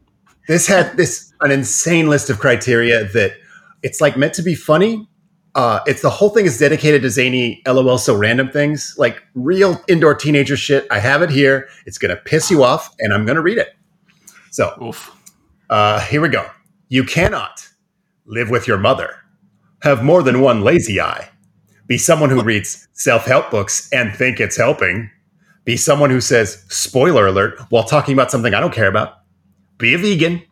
this had this an insane list of criteria that it's like meant to be funny. Uh, it's the whole thing is dedicated to zany lol so random things like real indoor teenager shit. I have it here. It's gonna piss you off, and I'm gonna read it. So, uh, here we go. You cannot live with your mother, have more than one lazy eye, be someone who reads self help books and think it's helping, be someone who says spoiler alert while talking about something I don't care about, be a vegan,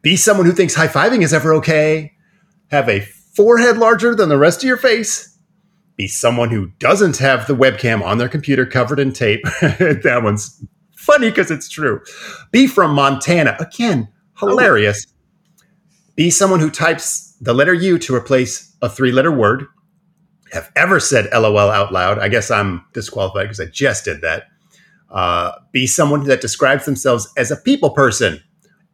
be someone who thinks high fiving is ever okay, have a forehead larger than the rest of your face, be someone who doesn't have the webcam on their computer covered in tape. that one's funny because it's true. Be from Montana. Again, hilarious. Oh. Be someone who types the letter U to replace a three letter word. Have ever said LOL out loud. I guess I'm disqualified because I just did that. Uh, be someone that describes themselves as a people person.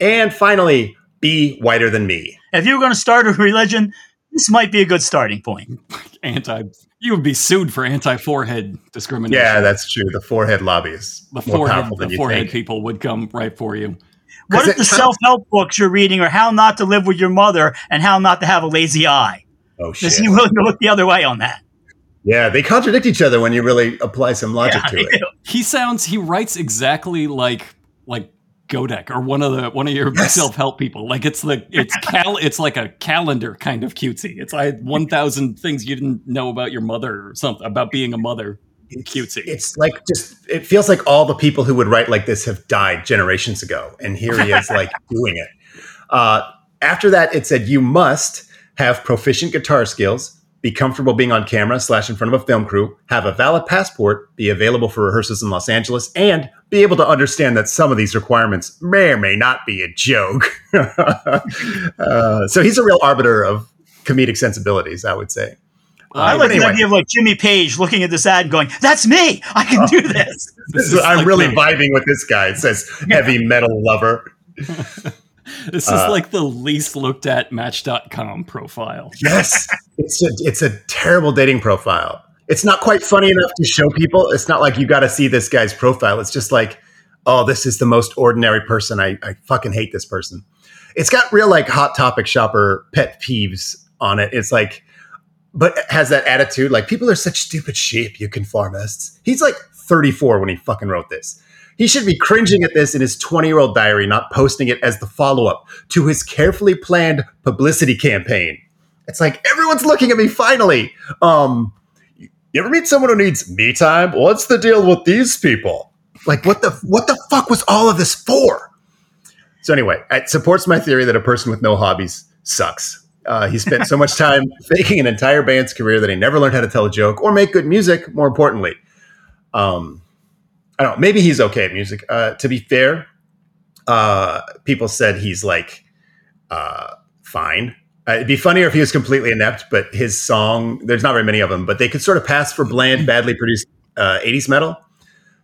And finally, be whiter than me. If you're going to start a religion, this might be a good starting point. Anti you would be sued for anti-forehead discrimination. Yeah, that's true. The forehead lobbies. The forehead, the forehead people would come right for you. What if the self-help books you're reading are how not to live with your mother and how not to have a lazy eye? Oh shit! Is he willing to look the other way on that? Yeah, they contradict each other when you really apply some logic yeah, to it. He sounds he writes exactly like like Godek or one of the one of your yes. self help people. Like it's the it's cal it's like a calendar kind of cutesy. It's like one thousand things you didn't know about your mother or something about being a mother. Cutesy. It's like just it feels like all the people who would write like this have died generations ago, and here he is like doing it. Uh, after that, it said you must have proficient guitar skills, be comfortable being on camera slash in front of a film crew, have a valid passport, be available for rehearsals in Los Angeles, and be able to understand that some of these requirements may or may not be a joke. uh, so he's a real arbiter of comedic sensibilities, I would say. Well, I like anyway. the idea of like Jimmy Page looking at this ad and going, "That's me! I can do this." this is, I'm like really me. vibing with this guy. It says "heavy metal lover." this is uh, like the least looked at Match.com profile. Yes, it's a, it's a terrible dating profile. It's not quite funny enough to show people. It's not like you got to see this guy's profile. It's just like, oh, this is the most ordinary person. I, I fucking hate this person. It's got real like hot topic shopper pet peeves on it. It's like, but has that attitude like people are such stupid sheep, you conformists. He's like 34 when he fucking wrote this. He should be cringing at this in his 20 year old diary, not posting it as the follow up to his carefully planned publicity campaign. It's like everyone's looking at me finally. Um, you ever meet someone who needs me time? What's the deal with these people? Like, what the what the fuck was all of this for? So anyway, it supports my theory that a person with no hobbies sucks. Uh, he spent so much time faking an entire band's career that he never learned how to tell a joke or make good music. More importantly, um, I don't know. Maybe he's okay at music. Uh, to be fair, uh, people said he's like uh, fine. Uh, it'd be funnier if he was completely inept, but his song, there's not very many of them, but they could sort of pass for bland, badly produced uh, 80s metal.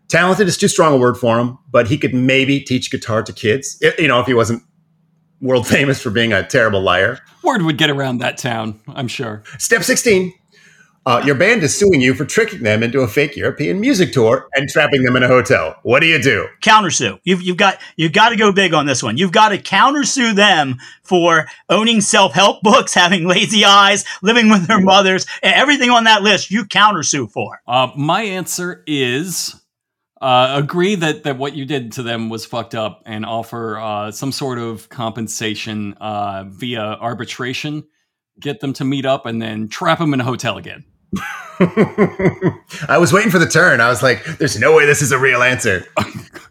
Talented is too strong a word for him, but he could maybe teach guitar to kids, if, you know, if he wasn't world famous for being a terrible liar. Word would get around that town, I'm sure. Step 16 uh, your band is suing you for tricking them into a fake European music tour and trapping them in a hotel. What do you do? Countersue. You've, you've got you've got to go big on this one. You've got to countersue them for owning self help books, having lazy eyes, living with their mothers, everything on that list. You countersue for. Uh, my answer is uh, agree that that what you did to them was fucked up, and offer uh, some sort of compensation uh, via arbitration. Get them to meet up, and then trap them in a hotel again. I was waiting for the turn. I was like, "There's no way this is a real answer."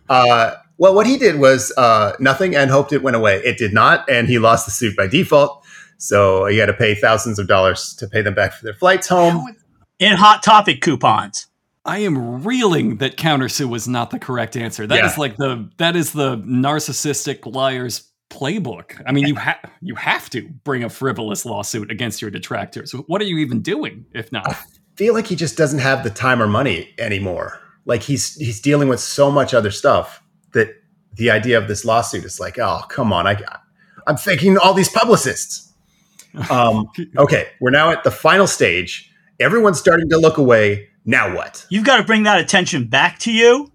Uh, well, what he did was uh, nothing, and hoped it went away. It did not, and he lost the suit by default. So he had to pay thousands of dollars to pay them back for their flights home. In Hot Topic coupons. I am reeling that countersue was not the correct answer. That is Yeah. like the that is the narcissistic liar's playbook. I mean, you have you have to bring a frivolous lawsuit against your detractors. What are you even doing if not? feel like he just doesn't have the time or money anymore. Like he's he's dealing with so much other stuff that the idea of this lawsuit is like, oh come on, I I'm thanking all these publicists. Um, okay, we're now at the final stage. Everyone's starting to look away. Now what? You've got to bring that attention back to you.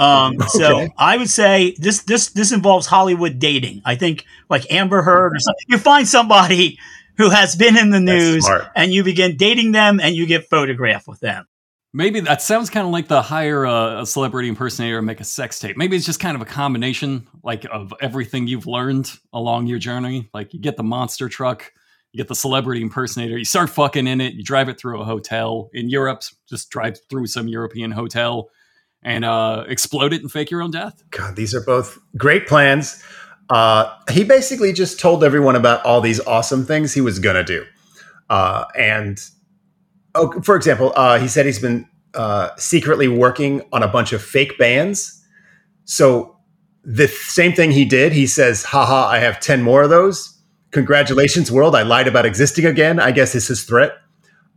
Um, So Okay. I would say this this this involves Hollywood dating. I think like Amber Heard or something. You find somebody who has been in the news and you begin dating them and you get photographed with them. Maybe that sounds kind of like the hire a, a celebrity impersonator and make a sex tape. Maybe it's just kind of a combination, like of everything you've learned along your journey. Like you get the monster truck, you get the celebrity impersonator, you start fucking in it, you drive it through a hotel in Europe, just drive through some European hotel and uh, explode it and fake your own death. God, these are both great plans. Uh, he basically just told everyone about all these awesome things he was gonna do, uh, and oh, for example, uh, he said he's been uh, secretly working on a bunch of fake bands. So the same thing he did, he says, "Haha, I have ten more of those. Congratulations, world! I lied about existing again. I guess this is threat."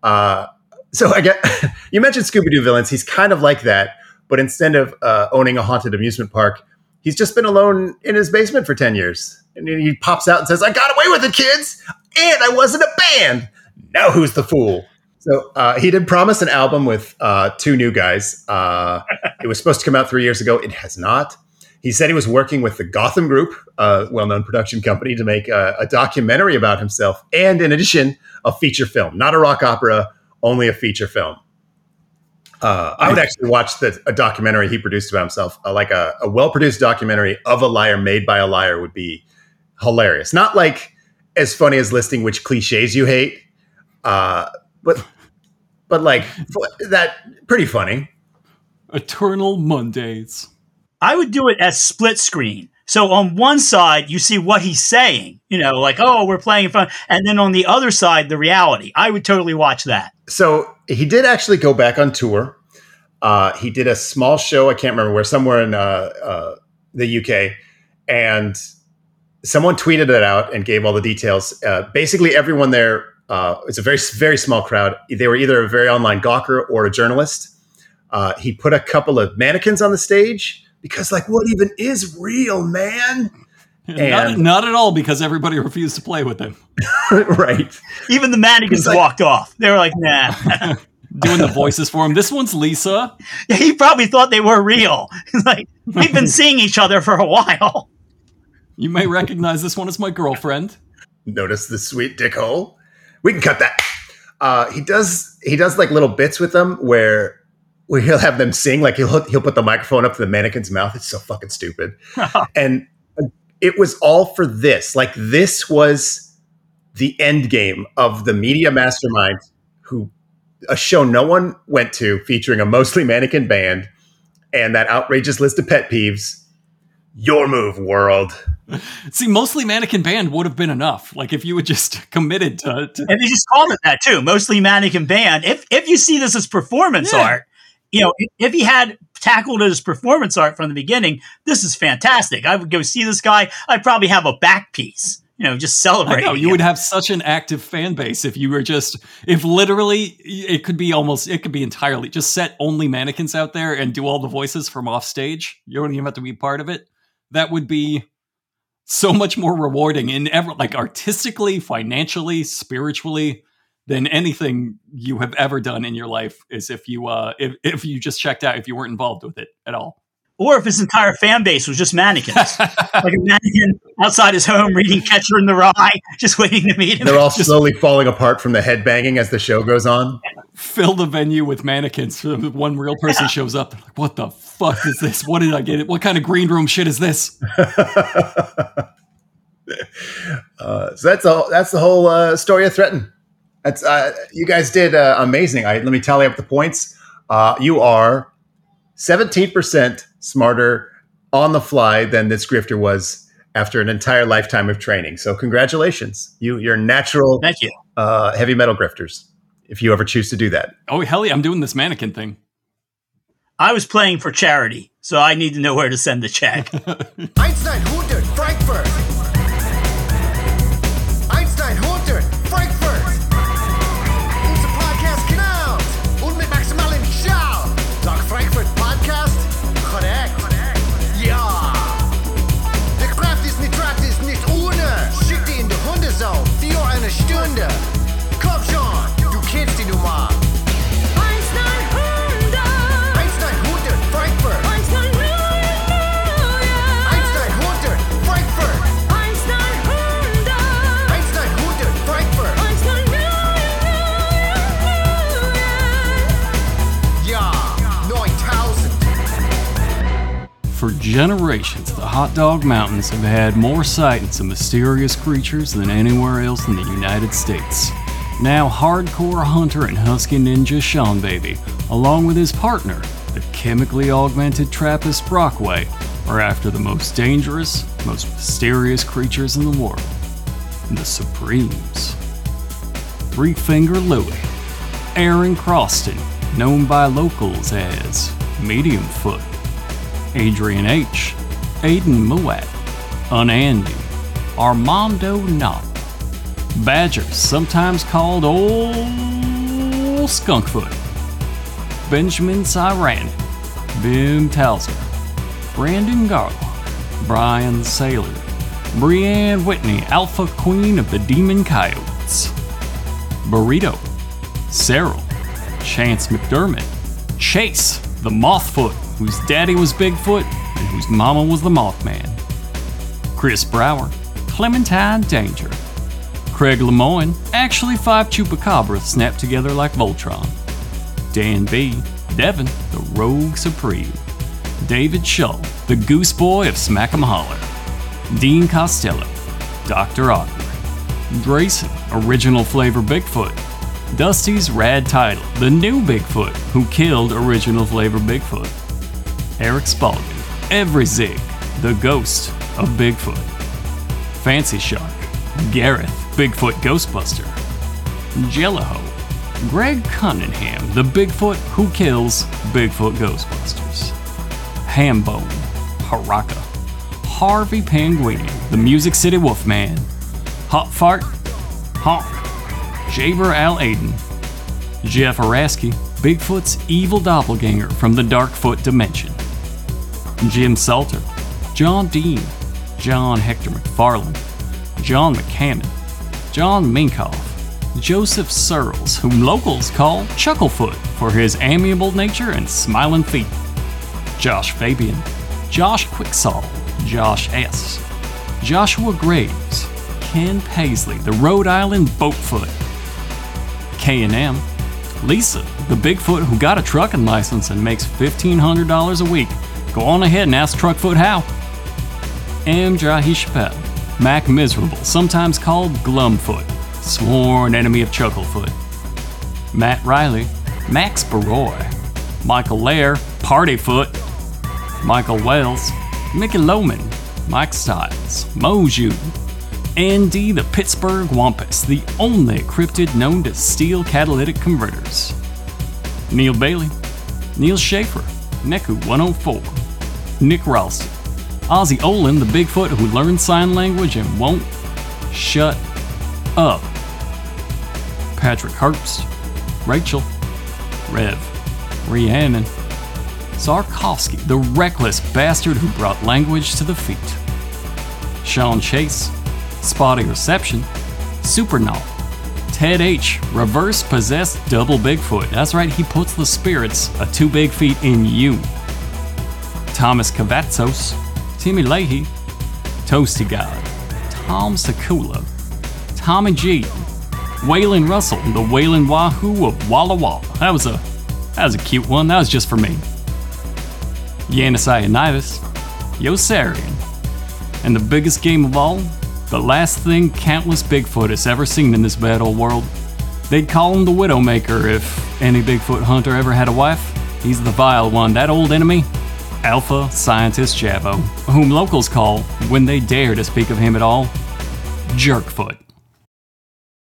Uh, so I get you mentioned Scooby Doo villains. He's kind of like that, but instead of uh, owning a haunted amusement park, he's just been alone in his basement for 10 years. And he pops out and says, I got away with it, kids. And I wasn't a band. Now who's the fool? So uh, he did promise an album with uh, two new guys. Uh, it was supposed to come out three years ago. It has not. He said he was working with the Gotham Group, a well known production company, to make a, a documentary about himself. And in addition, a feature film, not a rock opera, only a feature film. Uh, I would actually watch the, a documentary he produced about himself, uh, like a, a well produced documentary of a liar made by a liar would be hilarious. Not like as funny as listing which cliches you hate, uh, but but like that pretty funny. Eternal Mondays. I would do it as split screen. So on one side, you see what he's saying, you know, like, oh, we're playing in front. And then on the other side, the reality. I would totally watch that. So he did actually go back on tour. Uh, he did a small show. I can't remember where, somewhere in uh, uh, the UK, and someone tweeted it out and gave all the details. Uh, basically, everyone there. Uh, it's a very very small crowd. They were either a very online gawker or a journalist. Uh, he put a couple of mannequins on the stage because, like, what even is real, man? not, And- not at all because everybody refused to play with him. right. Even the mannequins He's like- walked off. They were like, nah. Doing the voices for him. This one's Lisa. he probably thought they were real. like, we've been seeing each other for a while. You may recognize this one as my girlfriend. notice the sweet dick hole. We can cut that. Uh, he does he does like little bits with them where where he'll have them sing like he'll he'll put the microphone up to the mannequin's mouth. It's so fucking stupid. and it was all for this. Like this was the end game of the media mastermind who a show no one went to featuring a mostly mannequin band and that outrageous list of pet peeves. Your move, world. See, mostly mannequin band would have been enough. Like if you had just committed to, to And they just called it that too, mostly mannequin band. If if you see this as performance Yeah. art, you know, if, he had tackled his performance art from the beginning, this is fantastic. I would go see this guy. I'd probably have a back piece, you know, just celebrating. know you him. would have such an active fan base if you were just if literally it could be almost it could be entirely just set only mannequins out there and do all the voices from off stage. You don't even have to be part of it. That would be so much more rewarding in ever like artistically, financially, spiritually than anything you have ever done in your life is if you uh if, if you just checked out if you weren't involved with it at all. or if his entire fan base was just mannequins, like a mannequin outside his home reading Catcher in the Rye, just waiting to meet him. They're all Just- slowly falling apart from the headbanging as the show goes on. fill the venue with mannequins. So one real person shows up. They're like, "What the fuck is this? What did I get? What kind of green room shit is this?" uh, so that's all. That's the whole uh, story of Threatin. That's uh, you guys did uh, amazing. I, let me tally up the points. Uh, you are seventeen percent smarter on the fly than this grifter was after an entire lifetime of training. So congratulations, you you're natural. Thank you. Uh, heavy metal grifters. If you ever choose to do that. Oh hell yeah! I'm doing this mannequin thing. I was playing for charity, so I need to know where to send the check. Einstein, Hundert, Frankfurt. For generations, the Hot Dog Mountains have had more sightings of mysterious creatures than anywhere else in the United States. Now, hardcore hunter and husky ninja Seanbaby, along with his partner, the chemically augmented Trappist Brockway, are after the most dangerous, most mysterious creatures in the world the Supremes. Three Finger Louie, Aaron Croston, known by locals as Medium Foot. Adrian H., Aiden Muat, Unandy, Armando Knott, Badger, sometimes called Old Skunkfoot, Benjamin Cyran, Bim Towser, Brandon Garlock, Brian Saylor, Brianne Whitney, Alpha Queen of the Demon Coyotes, Burrito, Cyril, Chance McDermott, Chase, the Mothfoot, whose daddy was Bigfoot and whose mama was the Mothman, Chris Brower, Clementine Danger, Craig Lemoyne, actually five chupacabras snapped together like Voltron, Dan B, Devin, the Rogue Supreme, David Shull, the Goose Boy of Smack'em Holler, Dean Costello, Dr. Awkward, Grayson, original flavor Bigfoot, Dusty's rad title, the new Bigfoot who killed original flavor Bigfoot, Eric Spalding, Every Zig, the ghost of Bigfoot, Fancy Shark, Gareth, Bigfoot Ghostbuster, Jelliho, Greg Cunningham, the Bigfoot who kills Bigfoot Ghostbusters, Hambone, Haraka, Harvey Penguin, the Music City Wolfman, Hot Fart, Honk, Jaber Al Aiden, Jeff Araski, Bigfoot's evil doppelganger from the Darkfoot dimension, Jim Salter, John Dean, John Hector McFarland, John McCammon, John Minkoff, Joseph Searles, whom locals call Chucklefoot for his amiable nature and smiling feet, Josh Fabian, Josh Quicksall, Josh S., Joshua Graves, Ken Paisley, the Rhode Island Boatfoot, K&M, Lisa, the Bigfoot who got a trucking license and makes $1,500 a week. Go on ahead and ask Truckfoot how. M. Jahi Chappelle, Mac Miserable, sometimes called Glumfoot, sworn enemy of Chucklefoot. Matt Riley, Max Baroy, Michael Lair, Partyfoot, Michael Wells, Mickey Loman, Mike Styles, Moju, Andy the Pittsburgh Wampus, the only cryptid known to steal catalytic converters. Neil Bailey, Neil Schaefer, Neku 104, Nick Ralston, Ozzy Olin, the Bigfoot who learned sign language and won't shut up. Patrick Herbst, Rachel, Rev, Rhiannon, Zarkovsky, the reckless bastard who brought language to the feet. Sean Chase, Spotty Reception, Supernaut, Ted H, reverse possessed double Bigfoot. That's right, he puts the spirits of two big feet in you. Thomas Cavazzos, Timmy Leahy, Toasty God, Tom Sakula, Tommy G, Waylon Russell, the Waylon Wahoo of Walla Walla. That was a that was a cute one. That was just for me. Yanis Ioannidis, Yossarian, and the biggest game of all, the last thing countless Bigfoot has ever seen in this bad old world. They'd call him the Widowmaker if any Bigfoot hunter ever had a wife. He's the vile one, that old enemy, Alpha Scientist Javo, whom locals call, when they dare to speak of him at all, Jerkfoot.